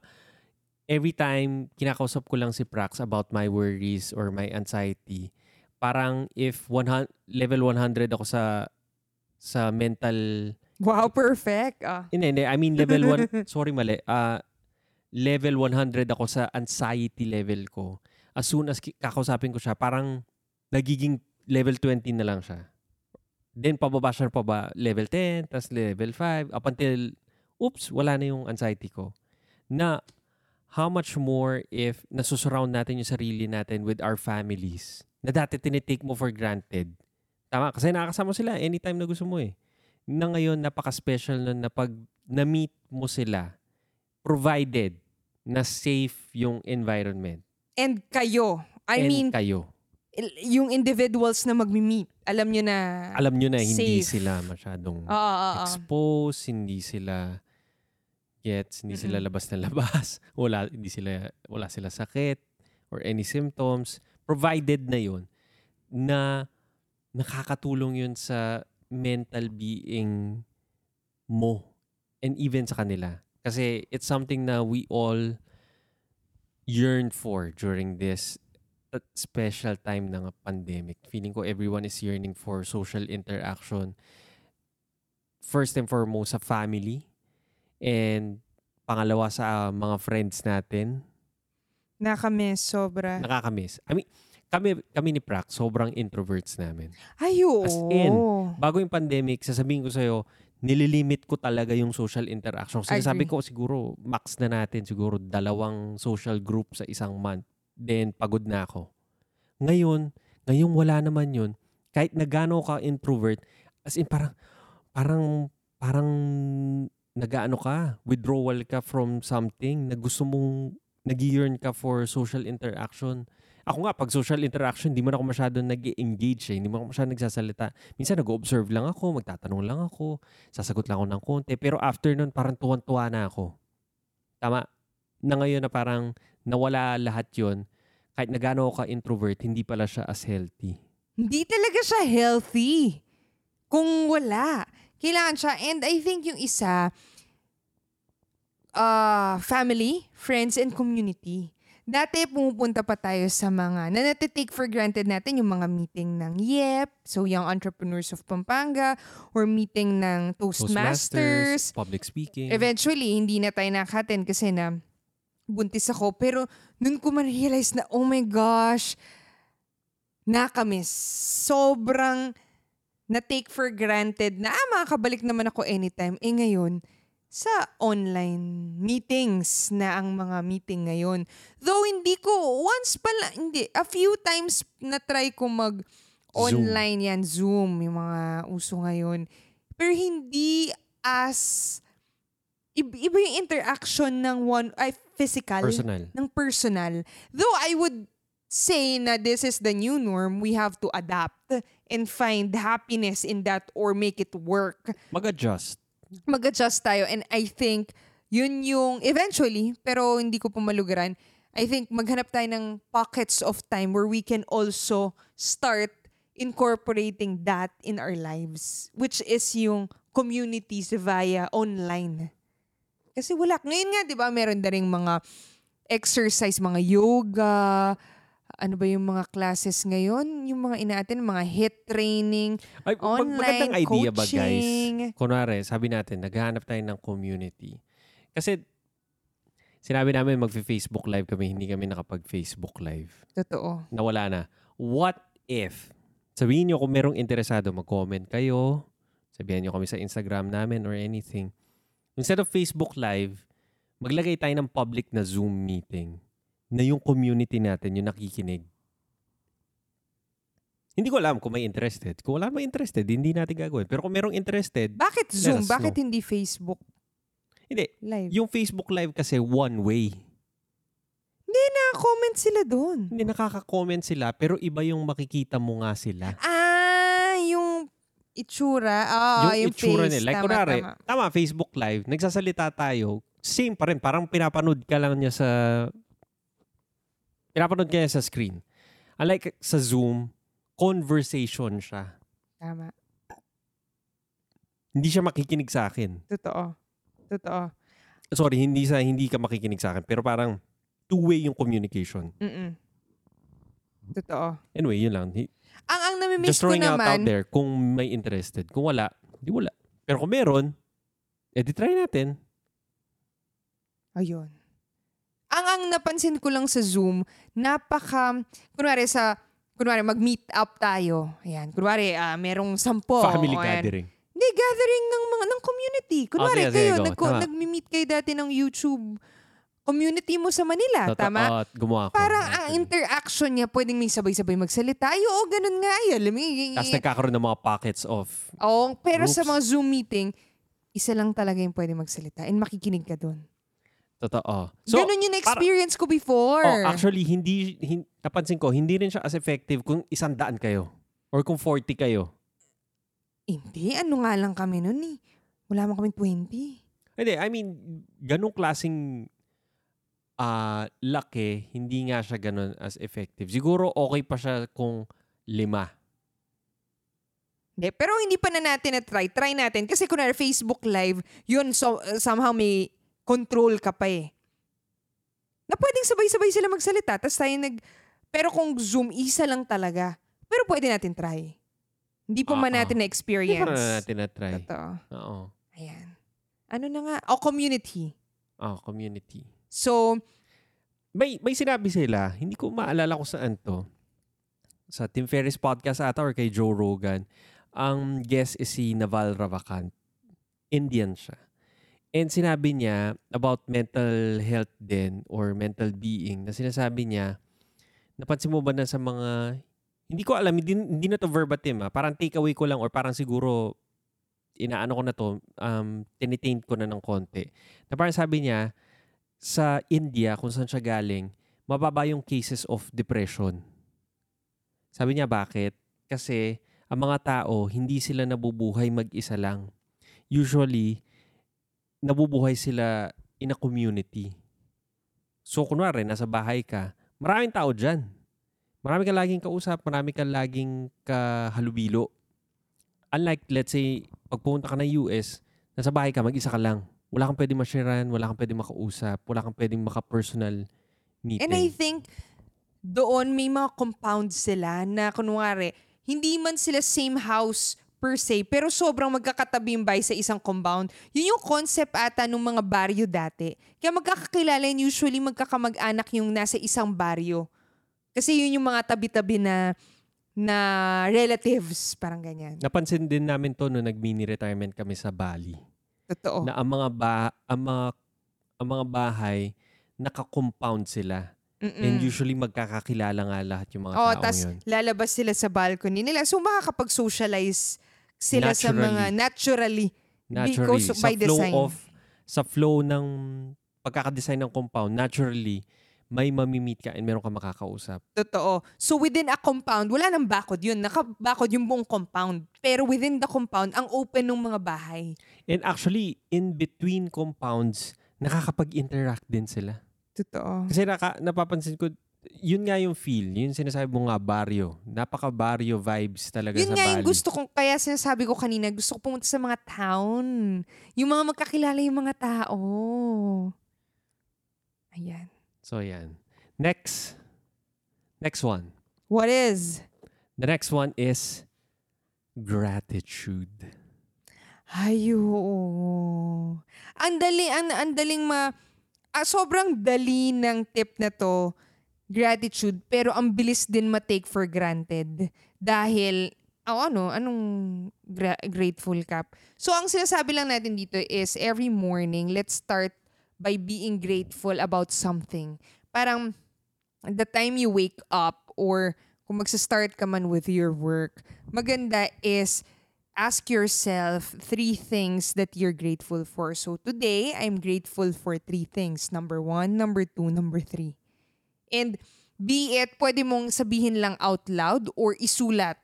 every time kinakausap ko lang si Prax about my worries or my anxiety, parang if 100, level 100 ako sa sa mental Wow, perfect. Ah. hindi, hindi. I mean, level 1, sorry mali. Ah, level 100 ako sa anxiety level ko. As soon as kakausapin ko siya, parang nagiging level 20 na lang siya. Then, pababa siya pa ba? Level 10, tas level 5, up until, oops, wala na yung anxiety ko. Na, how much more if nasusurround natin yung sarili natin with our families na dati tinitake mo for granted. Tama, kasi nakakasama sila anytime na gusto mo eh na ngayon napaka-special nun na pag na-meet mo sila, provided na safe yung environment. And kayo. I and mean, kayo. Yung individuals na magmi-meet, alam nyo na. Alam nyo na hindi safe. sila masyadong Oo, oo, oo. exposed, hindi sila gets, hindi sila Mm-mm. labas na labas, wala hindi sila wala sila sakit or any symptoms provided na yun na nakakatulong yun sa mental being mo and even sa kanila kasi it's something na we all yearn for during this uh, special time ng pandemic. Feeling ko everyone is yearning for social interaction. First and foremost sa family and pangalawa sa mga friends natin Nakamiss, sobra. Nakakamiss. I mean, kami, kami ni Prac, sobrang introverts namin. Ay, oo. As in, Bago yung pandemic, sasabihin ko sa'yo, nililimit ko talaga yung social interaction. Kasi sabi Agree. ko, siguro, max na natin, siguro dalawang social group sa isang month. Then, pagod na ako. Ngayon, ngayong wala naman yun, kahit na gaano ka introvert, as in parang, parang, parang nagaano ka, withdrawal ka from something, na gusto mong, nag ka for social interaction. Ako nga, pag social interaction, hindi man ako masyadong nag-engage eh. Hindi man ako masyadong nagsasalita. Minsan nag-observe lang ako, magtatanong lang ako, sasagot lang ako ng konti. Pero after nun, parang tuwan-tuwa na ako. Tama? Na ngayon na parang nawala lahat yon kahit na gaano ako ka-introvert, hindi pala siya as healthy. Hindi talaga siya healthy. Kung wala. Kailangan siya. And I think yung isa, uh, family, friends, and community. Dati pumupunta pa tayo sa mga na natitake for granted natin yung mga meeting ng YEP, so Young Entrepreneurs of Pampanga, or meeting ng Toastmasters. public speaking. Eventually, hindi na tayo nakaten kasi na buntis ako. Pero nun ko man-realize na, oh my gosh, nakamiss. Sobrang na-take for granted na, ah, makakabalik naman ako anytime. Eh ngayon, sa online meetings na ang mga meeting ngayon. Though hindi ko, once pala, hindi, a few times na-try ko mag online yan, Zoom, yung mga uso ngayon. Pero hindi as, iba, yung interaction ng one, ay, physical, Personal. ng personal. Though I would say na this is the new norm, we have to adapt and find happiness in that or make it work Mag-adjust. mag-adjust tayo. And I think, yun yung, eventually, pero hindi ko pumalugaran, I think maghanap tayo ng pockets of time where we can also start incorporating that in our lives, which is yung communities via online. Kasi wala. Ngayon nga, di ba, meron na rin mga exercise, mga yoga, ano ba yung mga classes ngayon? Yung mga inaatin, mga HIIT training, Ay, online magandang idea ba, guys? coaching. Kunwari, sabi natin, naghahanap tayo ng community. Kasi, sinabi namin mag-Facebook live kami, hindi kami nakapag-Facebook live. Totoo. Nawala na. What if, sabihin nyo kung merong interesado, mag-comment kayo, sabihan nyo kami sa Instagram namin or anything. Instead of Facebook live, maglagay tayo ng public na Zoom meeting na yung community natin, yung nakikinig. Hindi ko alam kung may interested. Kung wala may interested, hindi natin gagawin. Pero kung merong interested, Bakit Zoom? us Bakit hindi Facebook hindi. Live? Yung Facebook Live kasi one way. Na-comment sila doon. Hindi nakaka-comment sila, pero iba yung makikita mo nga sila. Ah, itsura. Ah, yung, yung itsura face. nila. Like, tama, kunwari, tama. tama, Facebook Live, nagsasalita tayo, same pa rin. Parang pinapanood ka lang niya sa... Pinapanood ka niya sa screen. Unlike sa Zoom, conversation siya. Tama. Hindi siya makikinig sa akin. Totoo. Totoo. Sorry, hindi sa hindi ka makikinig sa akin. Pero parang two-way yung communication. Mm-mm. Totoo. Anyway, yun lang. Ang ang namimiss Just ko throwing out, out naman, there kung may interested. Kung wala, di wala. Pero kung meron, edi try natin. ayun. Ang ang napansin ko lang sa Zoom, napaka, kunwari sa, kunwari mag-meet up tayo. Ayan, kunwari ah, merong sampo. Family o ayan. gathering. Hindi, gathering ng mga ng community. Kunwari sige, sige, kayo, go. nagko, Tama. nagmi-meet kayo dati ng YouTube community mo sa Manila, Totoo, tama? at gumawa ako. Parang ang interaction niya, pwedeng may sabay-sabay magsalita. Ay, oo, ganun nga. Ay, alam mo, Tapos nagkakaroon ng mga pockets of... Oo, pero sa groups. mga Zoom meeting, isa lang talaga yung pwede magsalita and makikinig ka doon. Totoo. So, ganun yung experience ko before. oh, actually, hindi, hin, napansin ko, hindi rin siya as effective kung isang daan kayo. Or kung 40 kayo. Hindi, ano nga lang kami nun eh. Wala man kami 20. Hindi, I mean, ganung klaseng ah laki, hindi nga siya ganun as effective. Siguro okay pa siya kung lima. Hindi, pero hindi pa na natin na-try. Try natin. Kasi kunwari Facebook Live, yun so, uh, somehow may control ka pa eh. Na pwedeng sabay-sabay sila magsalita. Tapos tayo nag... Pero kung Zoom, isa lang talaga. Pero pwede natin try. Hindi pa man Ah, ah. natin Hindi na-experience. pa na natin na-try. Totoo. Oo. Ayan. Ano na nga? O, community. Oh, community. So, may, may sinabi sila, hindi ko maalala kung saan to. Sa Tim Ferriss podcast ata or kay Joe Rogan. Ang guest is si Naval Ravikant. Indian siya. And sinabi niya about mental health din or mental being na sinasabi niya, napansin mo ba na sa mga, hindi ko alam, hindi, hindi na to verbatim ah. Parang takeaway ko lang or parang siguro inaano ko na to, um, tinitain ko na ng konti. Na parang sabi niya, sa India, kung saan siya galing, mababa yung cases of depression. Sabi niya, bakit? Kasi ang mga tao, hindi sila nabubuhay mag-isa lang. Usually, nabubuhay sila in a community. So, kunwari, nasa bahay ka, maraming tao dyan. Marami ka laging kausap, marami ka laging kahalubilo. Unlike, let's say, pag pumunta ka ng US, nasa bahay ka, mag-isa ka lang wala kang pwedeng masharean, wala kang pwedeng makausap, wala kang pwedeng maka-personal meeting. And I think doon may mga compounds sila na kunwari, hindi man sila same house per se, pero sobrang magkakatabi yung bahay sa isang compound. Yun yung concept ata ng mga baryo dati. Kaya magkakakilala yun, usually magkakamag-anak yung nasa isang baryo. Kasi yun yung mga tabi-tabi na na relatives, parang ganyan. Napansin din namin to no nag-mini retirement kami sa Bali. Totoo. Na ang mga ba ang mga ang mga bahay naka-compound sila. Mm-mm. And usually magkakakilala nga lahat yung mga Oh, taong tas yun. lalabas sila sa balcony nila. So makakapag-socialize sila sa Naturally. mga naturally. Naturally, because sa by flow design. of sa flow ng pagkakadesign ng compound, naturally may mamimit ka and meron ka makakausap. Totoo. So within a compound, wala nang bakod yun. Nakabakod yung buong compound. Pero within the compound, ang open ng mga bahay. And actually, in between compounds, nakakapag-interact din sila. Totoo. Kasi naka, napapansin ko, yun nga yung feel. Yun sinasabi mo nga, baryo. Napaka-baryo vibes talaga Yun sa nga Bali. yung gusto kong, kaya sinasabi ko kanina, gusto ko pumunta sa mga town. Yung mga magkakilala yung mga tao. Ayan. So, yan. Next. Next one. What is? The next one is gratitude. Ay, oo. Ang dali, ang, ang daling ma... ah, sobrang dali ng tip na to, gratitude, pero ang bilis din ma-take for granted. Dahil, oh, ano, anong gra- grateful cap? So, ang sinasabi lang natin dito is every morning, let's start by being grateful about something. Parang, the time you wake up or kung magsa-start ka man with your work, maganda is ask yourself three things that you're grateful for. So today, I'm grateful for three things. Number one, number two, number three. And be it, pwede mong sabihin lang out loud or isulat.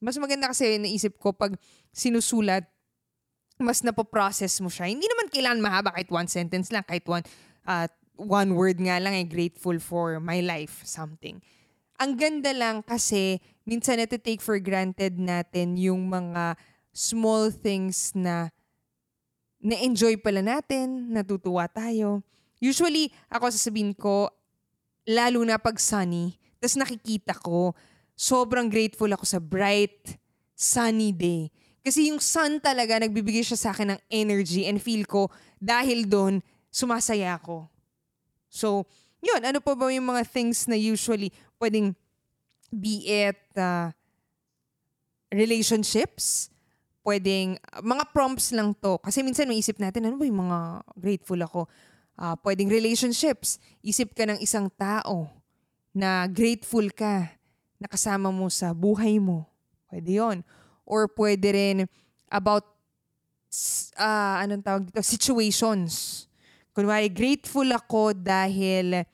Mas maganda kasi naisip ko pag sinusulat, mas napoprocess mo siya. Hindi naman kailangan mahaba kahit one sentence lang, kahit one, uh, one word nga lang eh, grateful for my life, something. Ang ganda lang kasi minsan take for granted natin yung mga small things na na-enjoy pala natin, natutuwa tayo. Usually, ako sasabihin ko, lalo na pag sunny, tas nakikita ko, sobrang grateful ako sa bright, sunny day. Kasi yung sun talaga, nagbibigay siya sa akin ng energy and feel ko, dahil doon, sumasaya ako. So, yun, ano pa ba yung mga things na usually pwedeng be it uh, relationships, pwedeng, mga prompts lang to. Kasi minsan may isip natin, ano ba yung mga grateful ako? Uh, pwedeng relationships. Isip ka ng isang tao na grateful ka na kasama mo sa buhay mo. Pwede yon Or pwede rin about uh, anong tawag dito? Situations. Kunwari, grateful ako dahil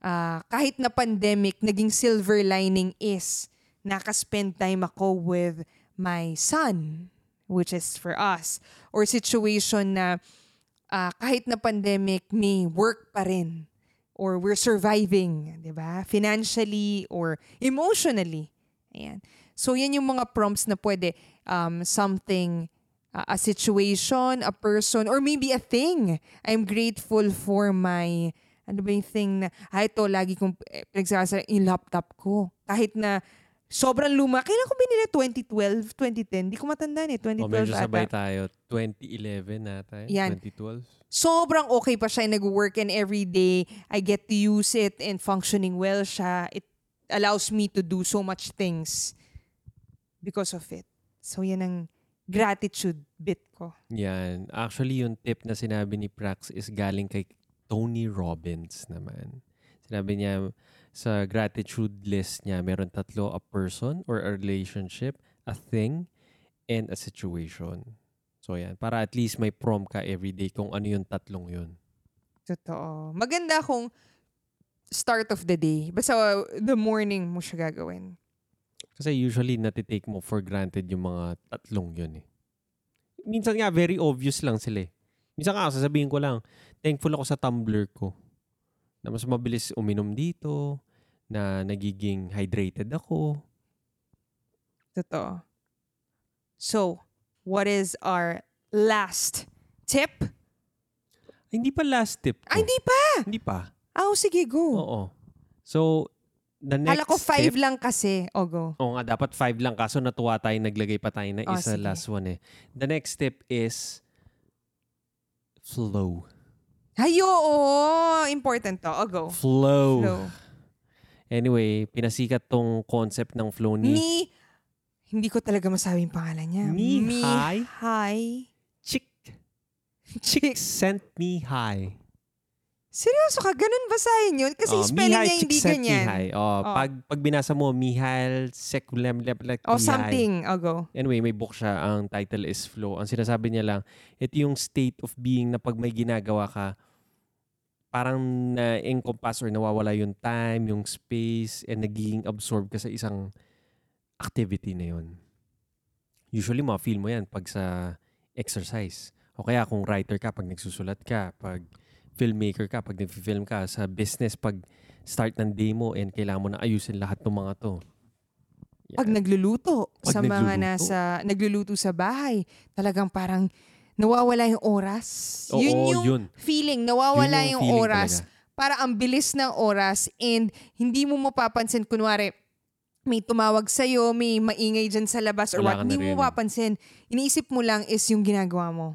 uh, kahit na pandemic, naging silver lining is nakaspend time ako with my son, which is for us. Or situation na uh, kahit na pandemic, may work pa rin. Or we're surviving, di ba? Financially or emotionally. Ayan. So, yan yung mga prompts na pwede. Um, something, uh, a situation, a person, or maybe a thing. I'm grateful for my ano ba yung thing na, ah, ito, lagi kong eh, pinagsasara yung laptop ko. Kahit na sobrang luma. Kailan ko binili? 2012, 2010? Di ko matandaan eh. 2012 O, medyo ata. sabay tayo. 2011 nata. eh. Yan. 2012. sobrang okay pa siya nag-work and every day I get to use it and functioning well siya. It allows me to do so much things because of it. So yan ang gratitude bit ko. Yan. Actually, yung tip na sinabi ni Prax is galing kay Tony Robbins naman. Sinabi niya sa gratitude list niya, meron tatlo, a person or a relationship, a thing, and a situation. So yan, para at least may prompt ka everyday kung ano yung tatlong yun. Totoo. Maganda kung start of the day. Basta uh, the morning mo siya gagawin. Kasi usually natitake mo for granted yung mga tatlong yun eh. Minsan nga, very obvious lang sila eh. Minsan nga, sasabihin ko lang, thankful ako sa tumbler ko. Na mas mabilis uminom dito, na nagiging hydrated ako. Totoo. So, what is our last tip? Ay, hindi pa last tip ko. Ay, hindi pa! Hindi pa. Ah, oh, sige, go. Oo. So, the next Kala ko five tip, lang kasi. O, go. Oo nga, dapat five lang. Kaso natuwa tayo, naglagay pa tayo na Oh, isa sige. last one eh. The next tip is flow. Ay, oo. Important to. O, go. Flow. Flow. Anyway, pinasikat tong concept ng flow ni Ni, hindi ko talaga masabi yung pangalan niya. Mihai? Hi. Chick. Chick sent me high. Seryoso ka? Ganun basahin yun? Kasi Oh, spelling Mihai niya hindi me ganyan. high. Oh, Oh. Pag, pag binasa mo, Mihail Sekulem Leplek O, something. O, go. Anyway, may book siya. Ang title is Flow. Ang sinasabi niya lang, ito yung state of being na pag may ginagawa ka, parang na-encompass or nawawala yung time, yung space, and nagiging absorb ka sa isang activity na yun. Usually, ma-feel mo yan pag sa exercise. O kaya kung writer ka, pag nagsusulat ka, pag filmmaker ka, pag nag-film ka, sa business, pag start ng day mo and kailangan mo na ayusin lahat ng mga to. Yan. Pag nagluluto, Pag sa mga nagluluto. nasa, nagluluto sa bahay, talagang parang nawawala yung oras. Oo, yun yung yun. feeling, nawawala Yun yung, feeling oras. talaga. Para ang bilis ng oras and hindi mo mapapansin, kunwari, may tumawag sa'yo, may maingay dyan sa labas or Wala what, hindi mo mapapansin. Iniisip mo lang is yung ginagawa mo.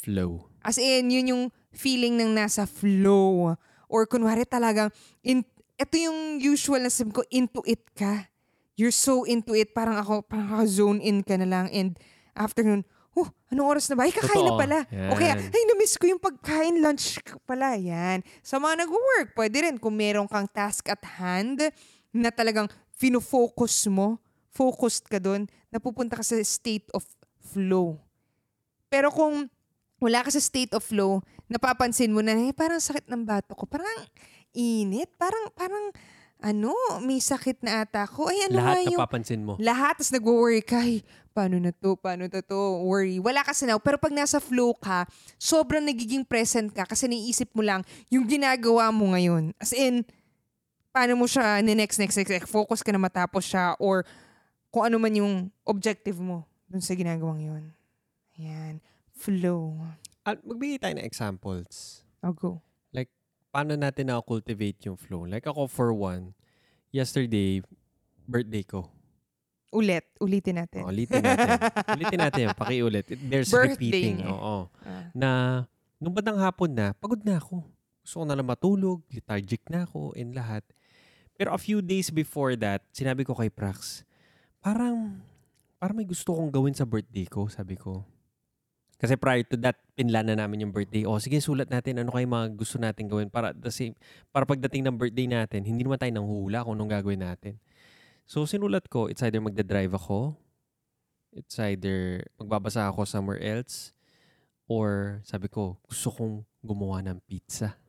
Flow. As in, yun yung feeling ng nasa flow. Or kunwari talagang, in, ito yung usual na sabi ko, into it ka. You're so into it. Parang ako, parang ako zone in ka na lang. And after nun, oh, anong oras na ba? Ay, kakain na Totoo. pala. Yan. O kaya, ay, namiss ko yung pagkain, lunch pala. Yan. Sa mga nag-work, pwede rin kung meron kang task at hand na talagang fino-focus mo, focused ka doon, napupunta ka sa state of flow. Pero kung wala ka sa state of flow, napapansin mo na, eh, parang sakit ng bato ko. Parang init. Parang, parang, ano, may sakit na ata ko. Ay, ano Lahat yung... napapansin mo. Lahat, tapos nag-worry ka. Ay, paano na to? Paano na to? Worry. Wala ka sa now. Pero pag nasa flow ka, sobrang nagiging present ka kasi naiisip mo lang yung ginagawa mo ngayon. As in, paano mo siya ni-next, next, next, next, focus ka na matapos siya or kung ano man yung objective mo dun sa ginagawang yun. Ayan. Flow. At magbigay tayo ng examples. I'll go. Paano natin na-cultivate yung flow? Like ako, for one, yesterday, birthday ko. Ulit. Ulitin natin. O, ulitin natin. ulitin natin. Pakiulit. It- There's Birthday repeating. niya. Oo. Ah. Na, nung bandang hapon na, pagod na ako. Gusto ko na lang matulog. Lethargic na ako and lahat. Pero a few days before that, sinabi ko kay Prax, parang, parang may gusto kong gawin sa birthday ko, sabi ko. Kasi prior to that, pinlan na namin yung birthday. O sige, sulat natin ano kayo mga gusto natin gawin para the same, para pagdating ng birthday natin, hindi naman tayo nanghula kung anong gagawin natin. So sinulat ko, it's either magda-drive ako, it's either magbabasa ako somewhere else, or sabi ko, gusto kong gumawa ng pizza.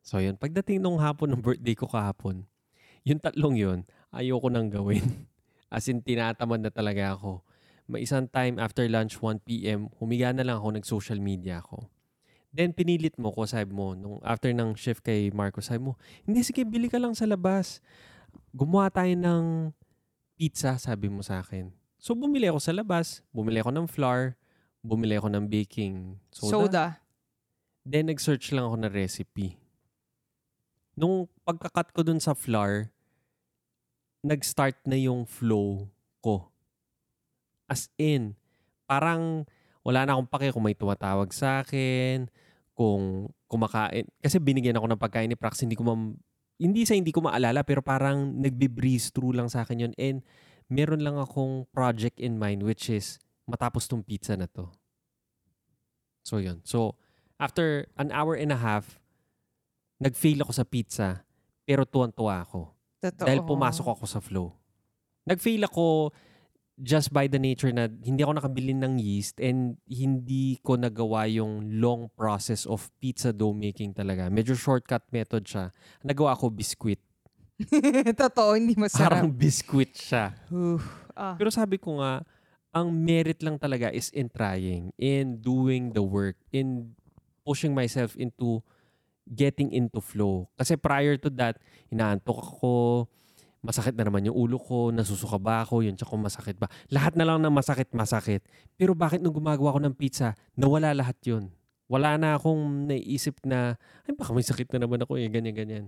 So yun, pagdating nung hapon ng birthday ko kahapon, yung tatlong yun, ayoko nang gawin. As in, tinatamad na talaga ako. May isang time after lunch, 1 p.m., humiga na lang ako, nag-social media ako. Then, pinilit mo ko, sabi mo, nung after ng shift kay Marco, sabi mo, hindi, sige, bili ka lang sa labas. Gumawa tayo ng pizza, sabi mo sa akin. So, bumili ako sa labas. Bumili ako ng flour. Bumili ako ng baking soda. Soda. Then, nag-search lang ako ng recipe. Nung pagkakat ko dun sa flour, nag-start na yung flow ko. As in, parang Wala na akong pake kung may tumatawag sa akin, kung kumakain. Kasi binigyan ako ng pagkain ni Prax, hindi ko ma- hindi sa hindi ko maalala, pero parang nagbe-breeze through lang sa akin yun. And meron lang akong project in mind, which is matapos tong pizza na to. So yun. So, after an hour and a half, nag-fail ako sa pizza, pero tuwan-tuwa ako. Totoo. Dahil pumasok ako sa flow. Nag-fail ako just by the nature na hindi ako nakabili ng yeast and hindi ko nagawa yung long process of pizza dough making talaga. Medyo shortcut method siya. Nagawa ko biscuit. Totoo, hindi Parang masarap. biscuit siya. Oof. Ah. Pero sabi ko nga, ang merit lang talaga is in trying, in doing the work, in pushing myself into getting into flow. Kasi prior to that, inaantok ako, masakit na naman yung ulo ko, nasusuka ba ako, yun, tsaka masakit ba. Lahat na lang ng masakit, masakit. Pero bakit nung gumagawa ko ng pizza, nawala lahat yun. Wala na akong naisip na, ay baka may sakit na naman ako eh, ganyan, ganyan.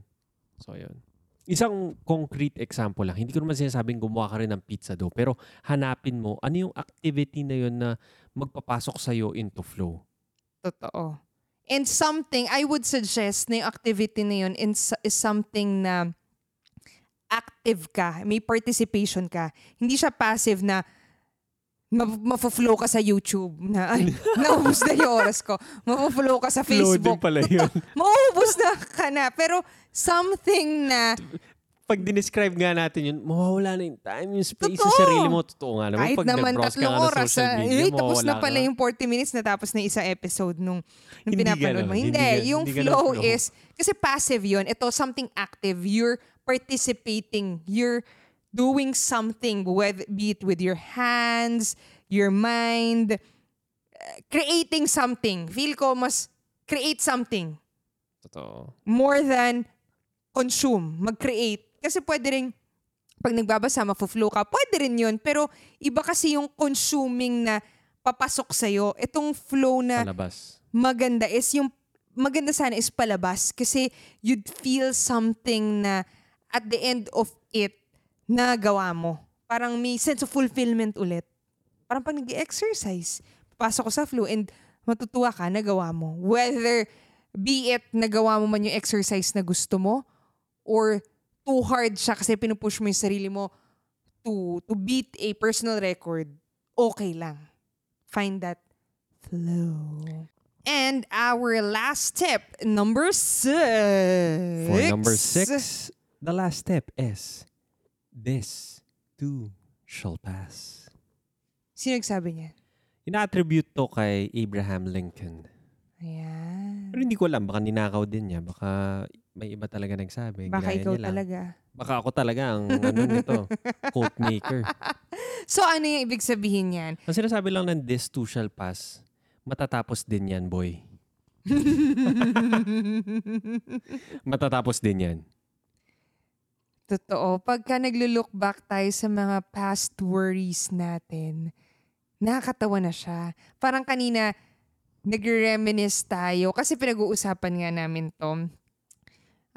So, yun. Isang concrete example lang. Hindi ko naman sinasabing gumawa ka rin ng pizza dough. Pero hanapin mo, ano yung activity na yun na magpapasok sa'yo into flow. Totoo. And something, I would suggest na yung activity na yun is something na active ka, may participation ka. Hindi siya passive na ma- mafo-flow ka sa YouTube na ay, naubos na yung oras ko. Mafo-flow ka sa Facebook. pala yun. Maubos na ka na. Pero something na Pag dinescribe nga natin yun, mawawala na yung time, yung space sa Totoo. sarili mo. Totoo nga naman. kahit Pag naman tatlong ng oras, social ah, media, eh, tapos na pala yung 40 minutes na tapos na isang episode nung, nung Hindi pinapanood mo. hindi Hindi, gan- yung hindi flow, flow. is, kasi passive yun. Ito, something active. You're participating. You're doing something, with, be it with your hands, your mind, uh, creating something. Feel ko mas create something Totoo. more than consume, mag-create. Kasi pwede rin, pag nagbabasa, mafo-flow ka, pwede rin yun. Pero iba kasi yung consuming na papasok sa'yo. Itong flow na Palabas. maganda is yung, maganda sana is palabas. Kasi you'd feel something na at the end of it, nagawa mo. Parang may sense of fulfillment ulit. Parang pag nag-exercise, papasok ko sa flow and matutuwa ka, nagawa mo. Whether be it nagawa mo man yung exercise na gusto mo or too hard siya kasi pinupush mo yung sarili mo to, to beat a personal record, okay lang. Find that flow. And our last tip, number six. For number six, the last step is, this too shall pass. Sino nagsabi niya? Ina-attribute to kay Abraham Lincoln. Ayan. Pero hindi ko alam, baka ninakaw din niya. Baka may iba talaga nagsabi. Baka Ginaya ikaw niya lang. talaga. Baka ako talaga ang ano nito, quote maker. So ano yung ibig sabihin niyan? Ang sinasabi lang ng this too shall pass, matatapos din yan, boy. Matatapos din yan. Totoo. Pagka naglo-look back tayo sa mga past worries natin, nakakatawa na siya. Parang kanina, nagre-reminisce tayo kasi pinag-uusapan nga namin to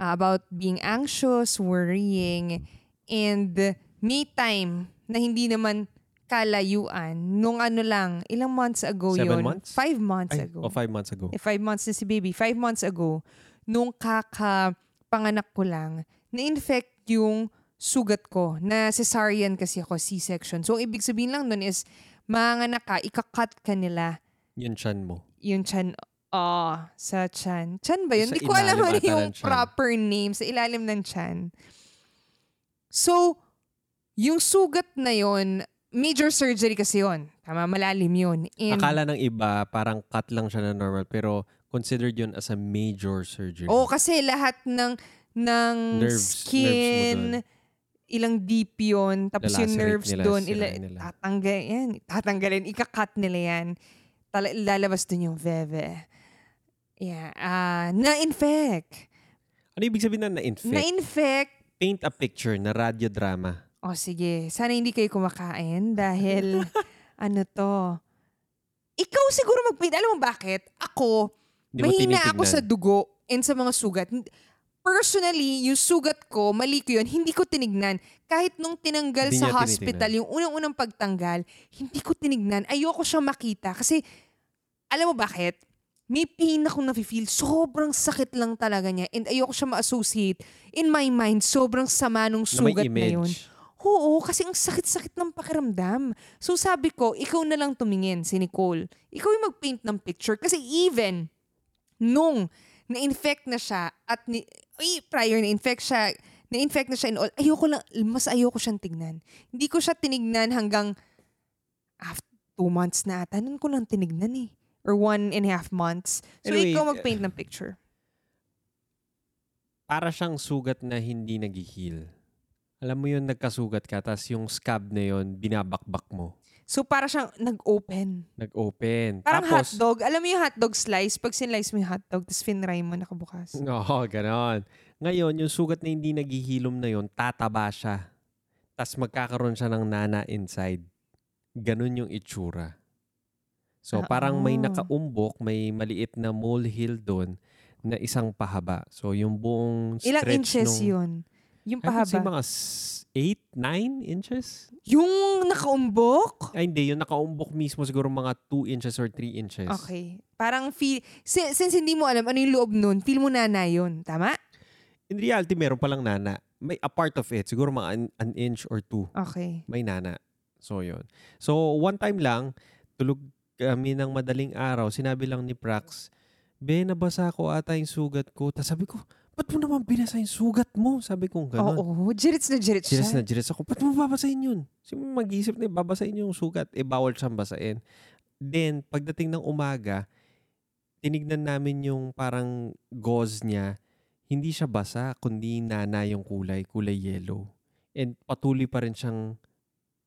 uh, about being anxious, worrying, and me time na hindi naman kalayuan nung ano lang, ilang months ago Seven yun. months? Five months Ay, ago. o five months ago. Eh, five months na si baby. Five months ago, nung kakapanganak ko lang, na-infect yung sugat ko. Na cesarean kasi ako, C-section. So, ibig sabihin lang nun is, manganak ka, ikakat ka nila Yun chan mo. yung chan, oh, sa chan. Chan ba yun? Hindi ko alam ano yung proper name. Sa ilalim ng chan. So, yung sugat na yon major surgery kasi yon Tama, malalim yun. And, Akala ng iba, parang cut lang siya na normal, pero considered yun as a major surgery. Oo, kasi lahat ng ng Nerves- skin, nerves ilang deep yun, tapos yung nerves nila, doon, ila, tatanggal, yan, tatanggalin, ikakat nila yan. Tala, lalabas dun yung veve. Yeah, ah na-infect. Ano ibig sabihin na na-infect? Na-infect. Paint a picture na radiodrama. O sige, sana hindi kayo kumakain dahil ano to. Ikaw siguro mag-paint. Alam mo bakit? Ako, Hindi Mahina ako sa dugo and sa mga sugat. Personally, yung sugat ko, mali ko yun, hindi ko tinignan. Kahit nung tinanggal Hindi sa hospital, yung unang-unang pagtanggal, hindi ko tinignan. Ayoko siyang makita kasi alam mo bakit? May pain akong nafe-feel. Sobrang sakit lang talaga niya. And ayoko siya ma-associate. In my mind, sobrang sama nung Na sugat na yun. image. Oo, kasi ang sakit-sakit ng pakiramdam. So sabi ko, ikaw na lang tumingin, si Nicole. Ikaw yung mag-paint ng picture. Kasi even nung na-infect na siya at ni, ay, prior na-infect siya, na-infect na siya and all, ayoko lang, mas ayoko siyang tignan. Hindi ko siya tinignan hanggang after two months na ata. Nun ko lang tinignan eh. Or one and a half months. So Anyway, ikaw mag-paint ng picture. Para siyang sugat na hindi nag-heal. Alam mo yun, nagkasugat ka, tapos yung scab na yun, binabakbak mo. So para siyang nag-open. Nag-open. Parang Tapos, hotdog. Alam mo yung hotdog slice? Pag sinlice mo yung hotdog, tapos finry mo nakabukas. Oo, ganon. Ngayon, yung sugat na hindi naghihilom na yun, tataba siya. Tapos magkakaroon siya ng nana inside. Ganon yung itsura. So, Ah, parang may oh. nakaumbok, may maliit na molehill doon na isang pahaba. So, yung buong Ilang stretch inches nung, yun? Yung I pahaba. mga 8, 9 inches? Yung nakaumbok? Ay, hindi. Yung nakaumbok mismo siguro mga 2 inches or 3 inches. Okay. Parang feel, since, since hindi mo alam ano yung loob nun, feel mo nana yun. Tama? In reality, meron palang nana. May a part of it. Siguro mga an, an inch or 2. Okay. may nana. So, yun. So, one time lang, tulog kami ng madaling araw, sinabi lang ni Prax, Be, nabasa ko ata yung sugat ko. Tapos sabi ko, ba't mo naman binasa yung sugat mo? Sabi ko gano'n. Oo. Jirits na jirits siya. na jiras ako, ba't mo babasahin yun? Sino mag-iisip na babasahin yung sugat? Eh, bawal siyang basahin. Then, pagdating ng umaga, tinignan namin yung parang gauze niya. Hindi siya basa, kundi nana yung kulay, kulay yellow. And patuloy pa rin siyang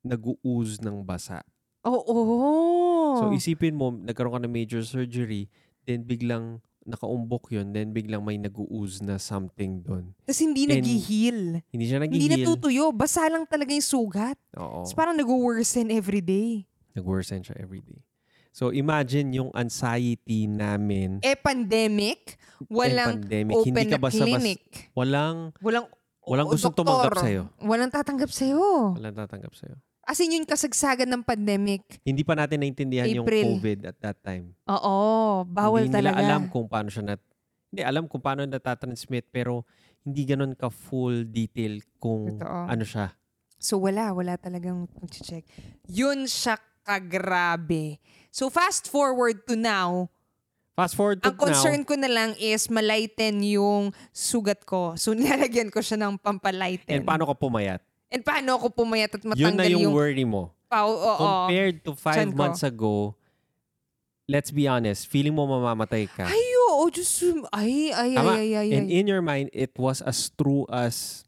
nag-ooze ng basa. Oo. So isipin mo, nagkaroon ka ng major surgery, then biglang nakaumbok yun, then biglang may nag-ooze na something doon. Tapos hindi And nag-heal. Hindi siya Hindi nag-heal. natutuyo. Basa lang talaga yung sugat. Oo. Tapos parang nag-worsen everyday. Nag-worsen siya everyday. So imagine yung anxiety namin. Eh, pandemic. Walang and pandemic. open Hindi ka basta clinic. walang Walang Walang o- gustong doktor. tumanggap sa'yo. Walang tatanggap sa'yo. walang tatanggap sa'yo. As in yun kasagsagan ng pandemic. Hindi pa natin naintindihan yung April. COVID at that time. Oo, bawal hindi talaga. nila alam kung paano siya nat Hindi alam kung paano natatransmit pero hindi ganun ka full detail kung Totoo. ano siya. So wala, wala talagang check. Yun siya kagrabe. So fast forward to now, Fast forward to ang concern ko na lang is malighten yung sugat ko. So nilalagyan ko siya ng now. pampalighten. And paano ka pumayat? And paano ako pumayat at Yun matanggal na yung, yung, worry mo. pau? Oo. Compared to five ko. months ago, let's be honest, feeling mo mamamatay ka. Ay, oo. Diyos, ay, ay, Tama. ay, ay, ay, And ay. in your mind, it was as true as,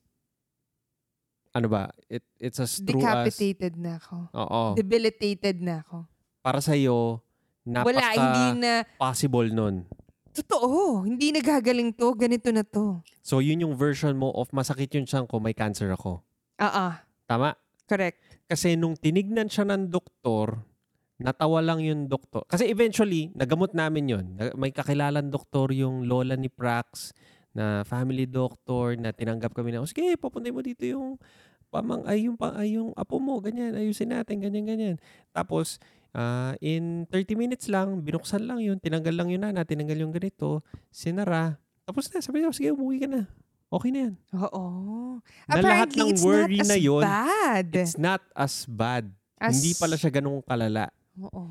ano ba? It, it's as true as, Decapitated na ako. oo. Debilitated na ako. Para sa'yo, Wala, hindi napaka na, possible nun. totoo, hindi nagagaling to, ganito na to. So, yun yung version mo of masakit yung tiyan ko, may cancer ako. Ah, ah, Tama? correct. Kasi nung tinignan siya ng doktor, natawa lang yung doktor. Kasi eventually, nagamot namin yun. May kakilalan doktor yung lola ni Prax na family doctor na tinanggap kami na, "O, sige, papuntay mo dito yung pamang ay yung pa ay yung apo mo ganyan ayusin natin ganyan ganyan tapos ah, in 30 minutes lang binuksan lang yun tinanggal lang yun na tinanggal yung ganito sinara tapos na sabi niya sige umuwi ka na okay na yan Oo. Na lahat Apparently, ng it's worry not na as yun, bad. it's not as bad As- hindi pala siya ganung kalala Oo.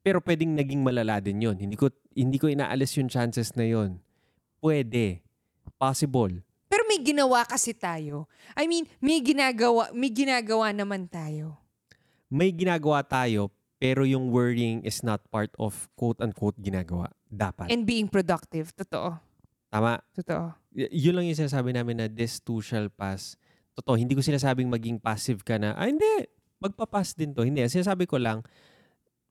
Pero pwedeng naging malala din yun. Hindi ko, hindi ko inaalis yung chances na yun. Pwede. Possible. Pero may ginawa kasi tayo. I mean, may ginagawa, may ginagawa naman tayo. May ginagawa tayo, pero yung worrying is not part of quote-unquote ginagawa. Dapat. And being productive. Totoo. Tama. Totoo. Y- yun lang yung sinasabi namin na this too shall pass. Totoo, hindi ko sinasabing maging passive ka na, ah hindi, magpapass din to. Hindi, sinasabi ko lang,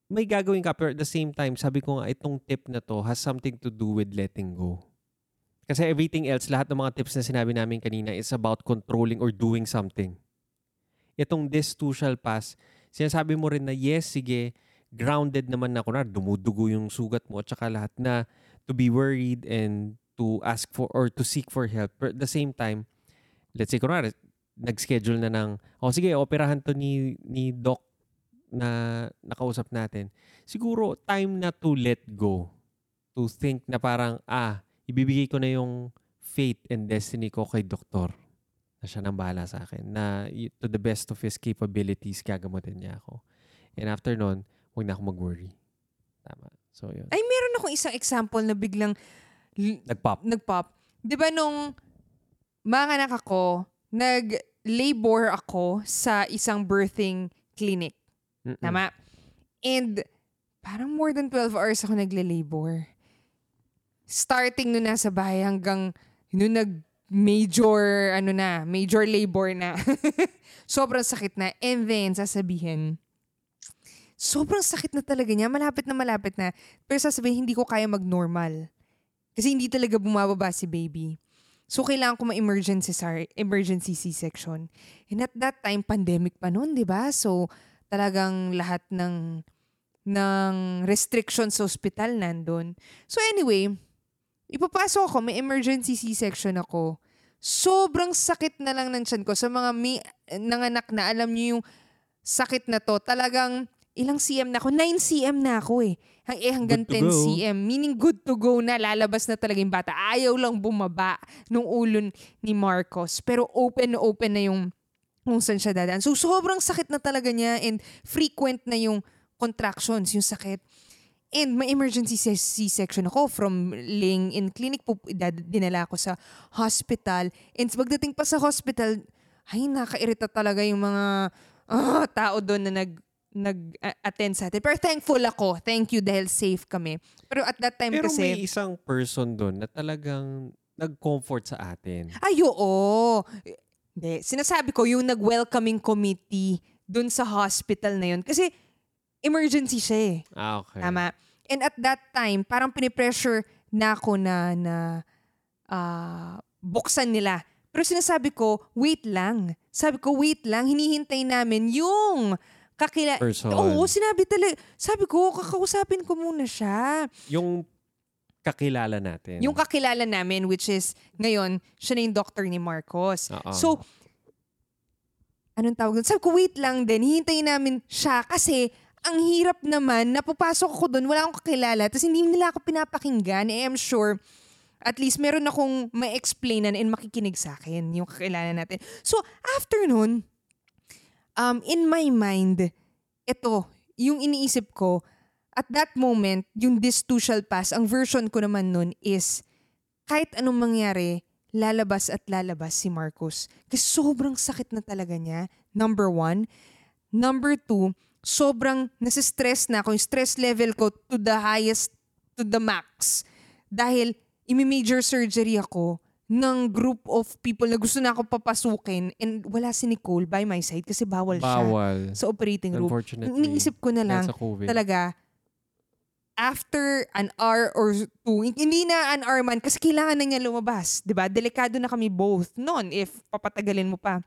may gagawin ka, pero at the same time, sabi ko nga, itong tip na to has something to do with letting go. Kasi everything else, lahat ng mga tips na sinabi namin kanina is about controlling or doing something. Itong this too shall pass, sinasabi mo rin na yes, sige, grounded naman na, kunwari, dumudugo yung sugat mo at saka lahat na to be worried and to ask for or to seek for help. But at the same time, let's say, kunwari, nag-schedule na ng, oh sige, operahan to ni, ni Doc na nakausap natin, siguro time na to let go. To think na parang, ah, ibibigay ko na yung fate and destiny ko kay doktor. Na siya nang bahala sa akin. Na to the best of his capabilities, gagamutin niya ako. And after nun, huwag na ako mag-worry. Tama. So, yun. Ay, meron akong isang example na biglang l- Nag-pop. nag-pop. Di ba nung mga anak ako, nag-labor ako sa isang birthing clinic. Mm-mm. Tama? And parang more than 12 hours ako nagle-labor. Starting nung nasa bahay hanggang nung nag major ano na, major labor na. sobrang sakit na. And then sasabihin, sobrang sakit na talaga niya, malapit na malapit na. Pero sasabihin hindi ko kaya mag-normal. Kasi hindi talaga bumababa si baby. So, kailangan ko ma-emergency, sar- emergency C-section. And at that time, pandemic pa noon, di ba? So, talagang lahat ng ng restrictions sa hospital nandun. So anyway, ipapasok ako, may emergency C-section ako. Sobrang sakit na lang ng tiyan ko. Sa mga may nanganak na, alam niyo yung sakit na to, talagang ilang cm na ako? 9 cm na ako eh. Hang, eh hanggang Good to 10 go. cm. Meaning good to go na, lalabas na talaga yung bata. Ayaw lang bumaba nung ulo ni Marcos. Pero open na open na yung kung saan siya dadaan. So, sobrang sakit na talaga niya and frequent na yung contractions, yung sakit. And may emergency C-section ako from laying in clinic po, dinala ako sa hospital. And pagdating pa sa hospital, ay, nakairita talaga yung mga ah, tao doon na nag nag-attend sa atin. Pero thankful ako. Thank you dahil safe kami. Pero at that time Pero kasi... may isang person doon na talagang nag-comfort sa atin. Ay, oo. Hindi. Sinasabi ko, yung nag-welcoming committee dun sa hospital na yun. Kasi emergency siya eh. Ah, okay. Tama. And at that time, parang pinipressure na ako na, na ah, buksan nila. Pero sinasabi ko, wait lang. Sabi ko, wait lang. Hinihintay namin yung kakila... Person. Oo, sinabi talaga. Sabi ko, kakausapin ko muna siya. Yung kakilala natin. Yung kakilala namin, which is, ngayon, siya na yung doctor ni Marcos. Oo. So, anong tawag doon? Sabi ko, wait lang din. Hihintayin namin siya kasi ang hirap naman, napapasok ako doon, wala akong kakilala, tapos hindi nila ako pinapakinggan. Eh, I'm sure, at least meron akong ma-explainan and makikinig sa akin, yung kakilala natin. So, after nun, um, in my mind, ito, yung iniisip ko, at that moment, yung this too shall pass, ang version ko naman nun is, kahit anong mangyari, lalabas at lalabas si Marcos. Kasi sobrang sakit na talaga niya, number one. Number two, sobrang nasistress na ako. Yung stress level ko to the highest, to the max. Dahil imi-major surgery ako ng group of people na gusto na ako papasukin and wala si Nicole by my side kasi bawal, siya Bawal. sa operating room. Unfortunately. Iniisip ko na lang, talaga, after an hour or two, hindi na an hour man, kasi kailangan na niya lumabas. ba Delikado na kami both noon if papatagalin mo pa.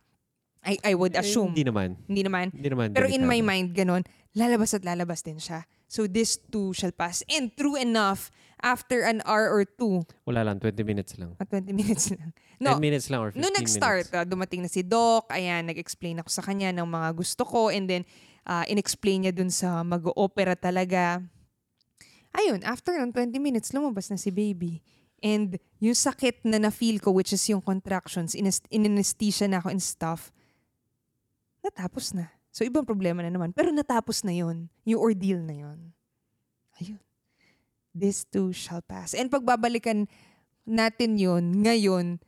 I, I would Eh, assume. Hindi naman. hindi naman. Hindi naman. Pero in my delikado. mind, ganun, lalabas at lalabas din siya. So this too shall pass. And true enough, after an hour or two, Wala lang, 20 minutes lang. at 20 minutes lang. 10 No, minutes lang or 15 Noong nag-start, minutes. ah, dumating na si Doc, ayan, nag-explain ako sa kanya ng mga gusto ko, and then, ah, in-explain niya dun sa mag-opera talaga. Ayun, after ng 20 minutes, lumabas na si baby. And yung sakit na na-feel ko, which is yung contractions, in- in-anesthesia na ako and stuff, natapos na. So, ibang problema na naman. Pero natapos na yun. Yung ordeal na yun. Ayun. This too shall pass. And pagbabalikan natin yun, ngayon,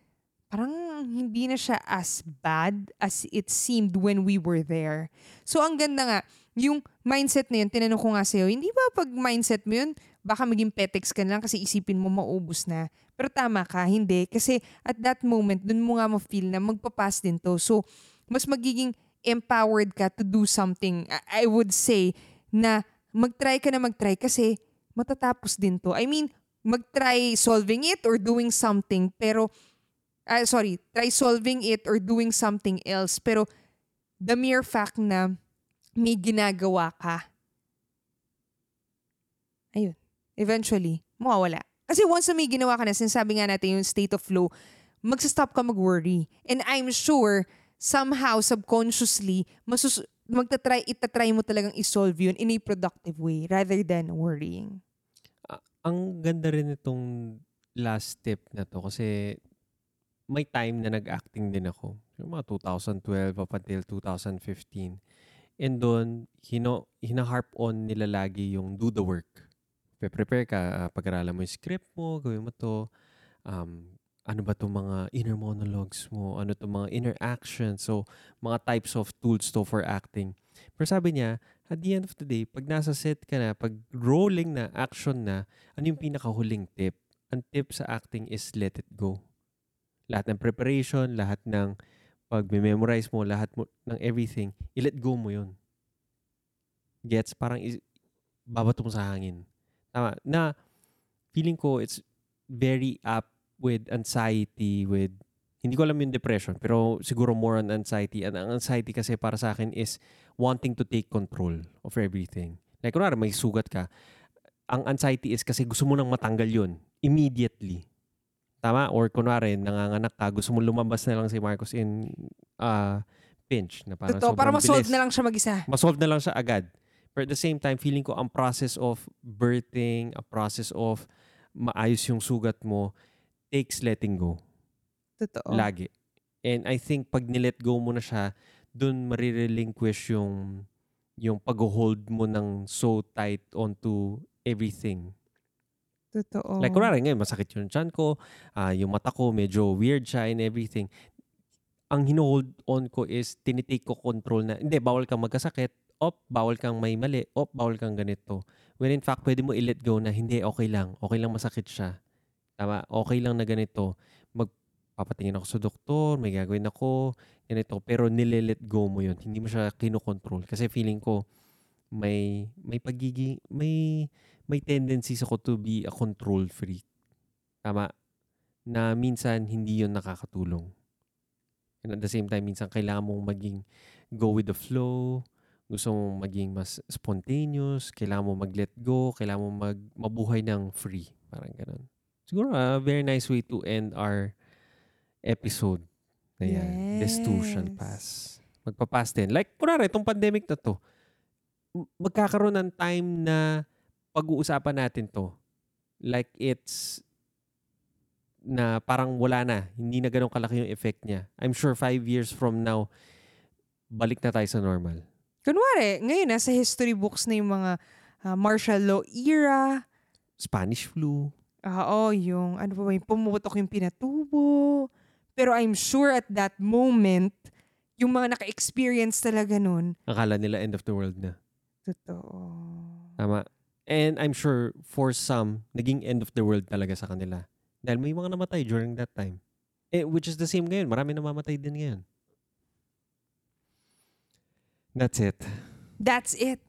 parang hindi na siya as bad as it seemed when we were there. So, ang ganda nga, yung mindset na yun, tinanong ko nga sa'yo, hindi ba pag mindset mo yun, baka maging petex ka na lang kasi isipin mo maubos na. Pero tama ka, hindi. Kasi at that moment, dun mo nga ma-feel na magpapas din to. So, mas magiging empowered ka to do something. I would say na mag-try ka na mag-try kasi matatapos din to. I mean, mag-try solving it or doing something pero ah, sorry, try solving it or doing something else pero the mere fact na may ginagawa ka ayun, eventually, mawawala. Kasi once na may ginawa ka na, sinasabi nga natin yung state of flow, magsastop ka mag-worry. And I'm sure, somehow, subconsciously, masus- magta-try, itatry mo talagang isolve yun in a productive way rather than worrying. Ang ganda rin itong last tip na to kasi may time na nag-acting din ako. Yung mga 2012 up until 2015. And doon, hino, hinaharp on nila lagi yung do the work. Pre-prepare ka, uh, pag-aralan mo yung script mo, gawin mo to. Um, ano ba itong mga inner monologues mo? Ano itong mga inner actions? So, mga types of tools to for acting. Pero sabi niya, at the end of the day, pag nasa set ka na, pag rolling na, action na, ano yung pinakahuling tip? Ang tip sa acting is let it go. Lahat ng preparation, lahat ng pag memorize mo, lahat mo, ng everything, i-let go mo yun. Gets? Parang is, babato mo sa hangin. Tama. Na, feeling ko, it's very up with anxiety, with, hindi ko alam yung depression, pero siguro more on anxiety. And ang anxiety kasi para sa akin is wanting to take control of everything. Like, kunwari, may sugat ka. Ang anxiety is kasi gusto mo nang matanggal yun immediately. Tama? Or kunwari, nanganganak ka, gusto mo lumabas na lang si Marcos in uh, pinch. Na parang Totoo, para ma-solve na lang siya mag-isa. Ma-solve na lang siya agad. But at the same time, feeling ko ang process of birthing, a process of maayos yung sugat mo, takes letting go. Totoo. Lagi. And I think pag nilet go mo na siya, dun marirelinquish yung yung pag-hold mo ng so tight onto everything Totoo. Like, kunwari ngayon, masakit yung chan ko, uh, yung mata ko, medyo weird siya and everything. Ang hinohold on ko is, tinitake ko control na, hindi, bawal kang magkasakit, op, bawal kang may mali, op, bawal kang ganito. When in fact, pwede mo i-let go na, hindi, okay lang, okay lang masakit siya. Tama, okay lang na ganito. Magpapatingin ako sa doktor, may gagawin ako, ganito. Pero nile-let go mo yun. Hindi mo siya kinokontrol. Kasi feeling ko, may, may pagiging, may, may tendencies ako to be a control freak. Tama? Na minsan hindi yon nakakatulong. And at the same time, minsan kailangan mong maging go with the flow, gusto mong maging mas spontaneous, kailangan mo mag-let go, kailangan mo mag mabuhay ng free. Parang ganun. Siguro a very nice way to end our episode. Na yan. Yes. This too shall pass. Magpapass din. Like, kunwari, itong pandemic na to, magkakaroon ng time na pag-uusapan natin to, like it's na parang wala na. Hindi na ganun kalaki yung effect niya. I'm sure five years from now, balik na tayo sa normal. Kunwari, ngayon nasa history books na yung mga uh, martial law era. Spanish flu. Ah, Oo, yung ano ba, yung pumutok yung pinatubo. Pero I'm sure at that moment, yung mga naka-experience talaga nun. Akala nila end of the world na. Totoo. Tama. And I'm sure for some, naging end of the world talaga sa kanila. Dahil may mga namatay during that time. Eh, which is the same ngayon. Marami namamatay din ngayon. That's it. That's it.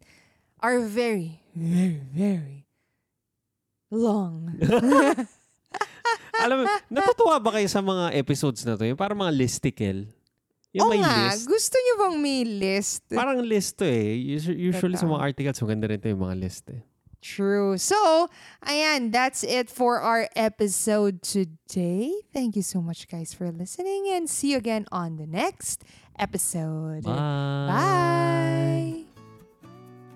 Our very, very, very long. Alam mo, natutuwa ba kayo sa mga episodes na to? Yung parang mga listicle. Yung Oo may nga, list. gusto niyo bang may list? Parang list to eh. Usually Teka. sa mga articles, maganda rin to yung mga list eh. True. So, ayan, that's it for our episode today. Thank you so much, guys, for listening, and see you again on the next episode. Bye. Bye.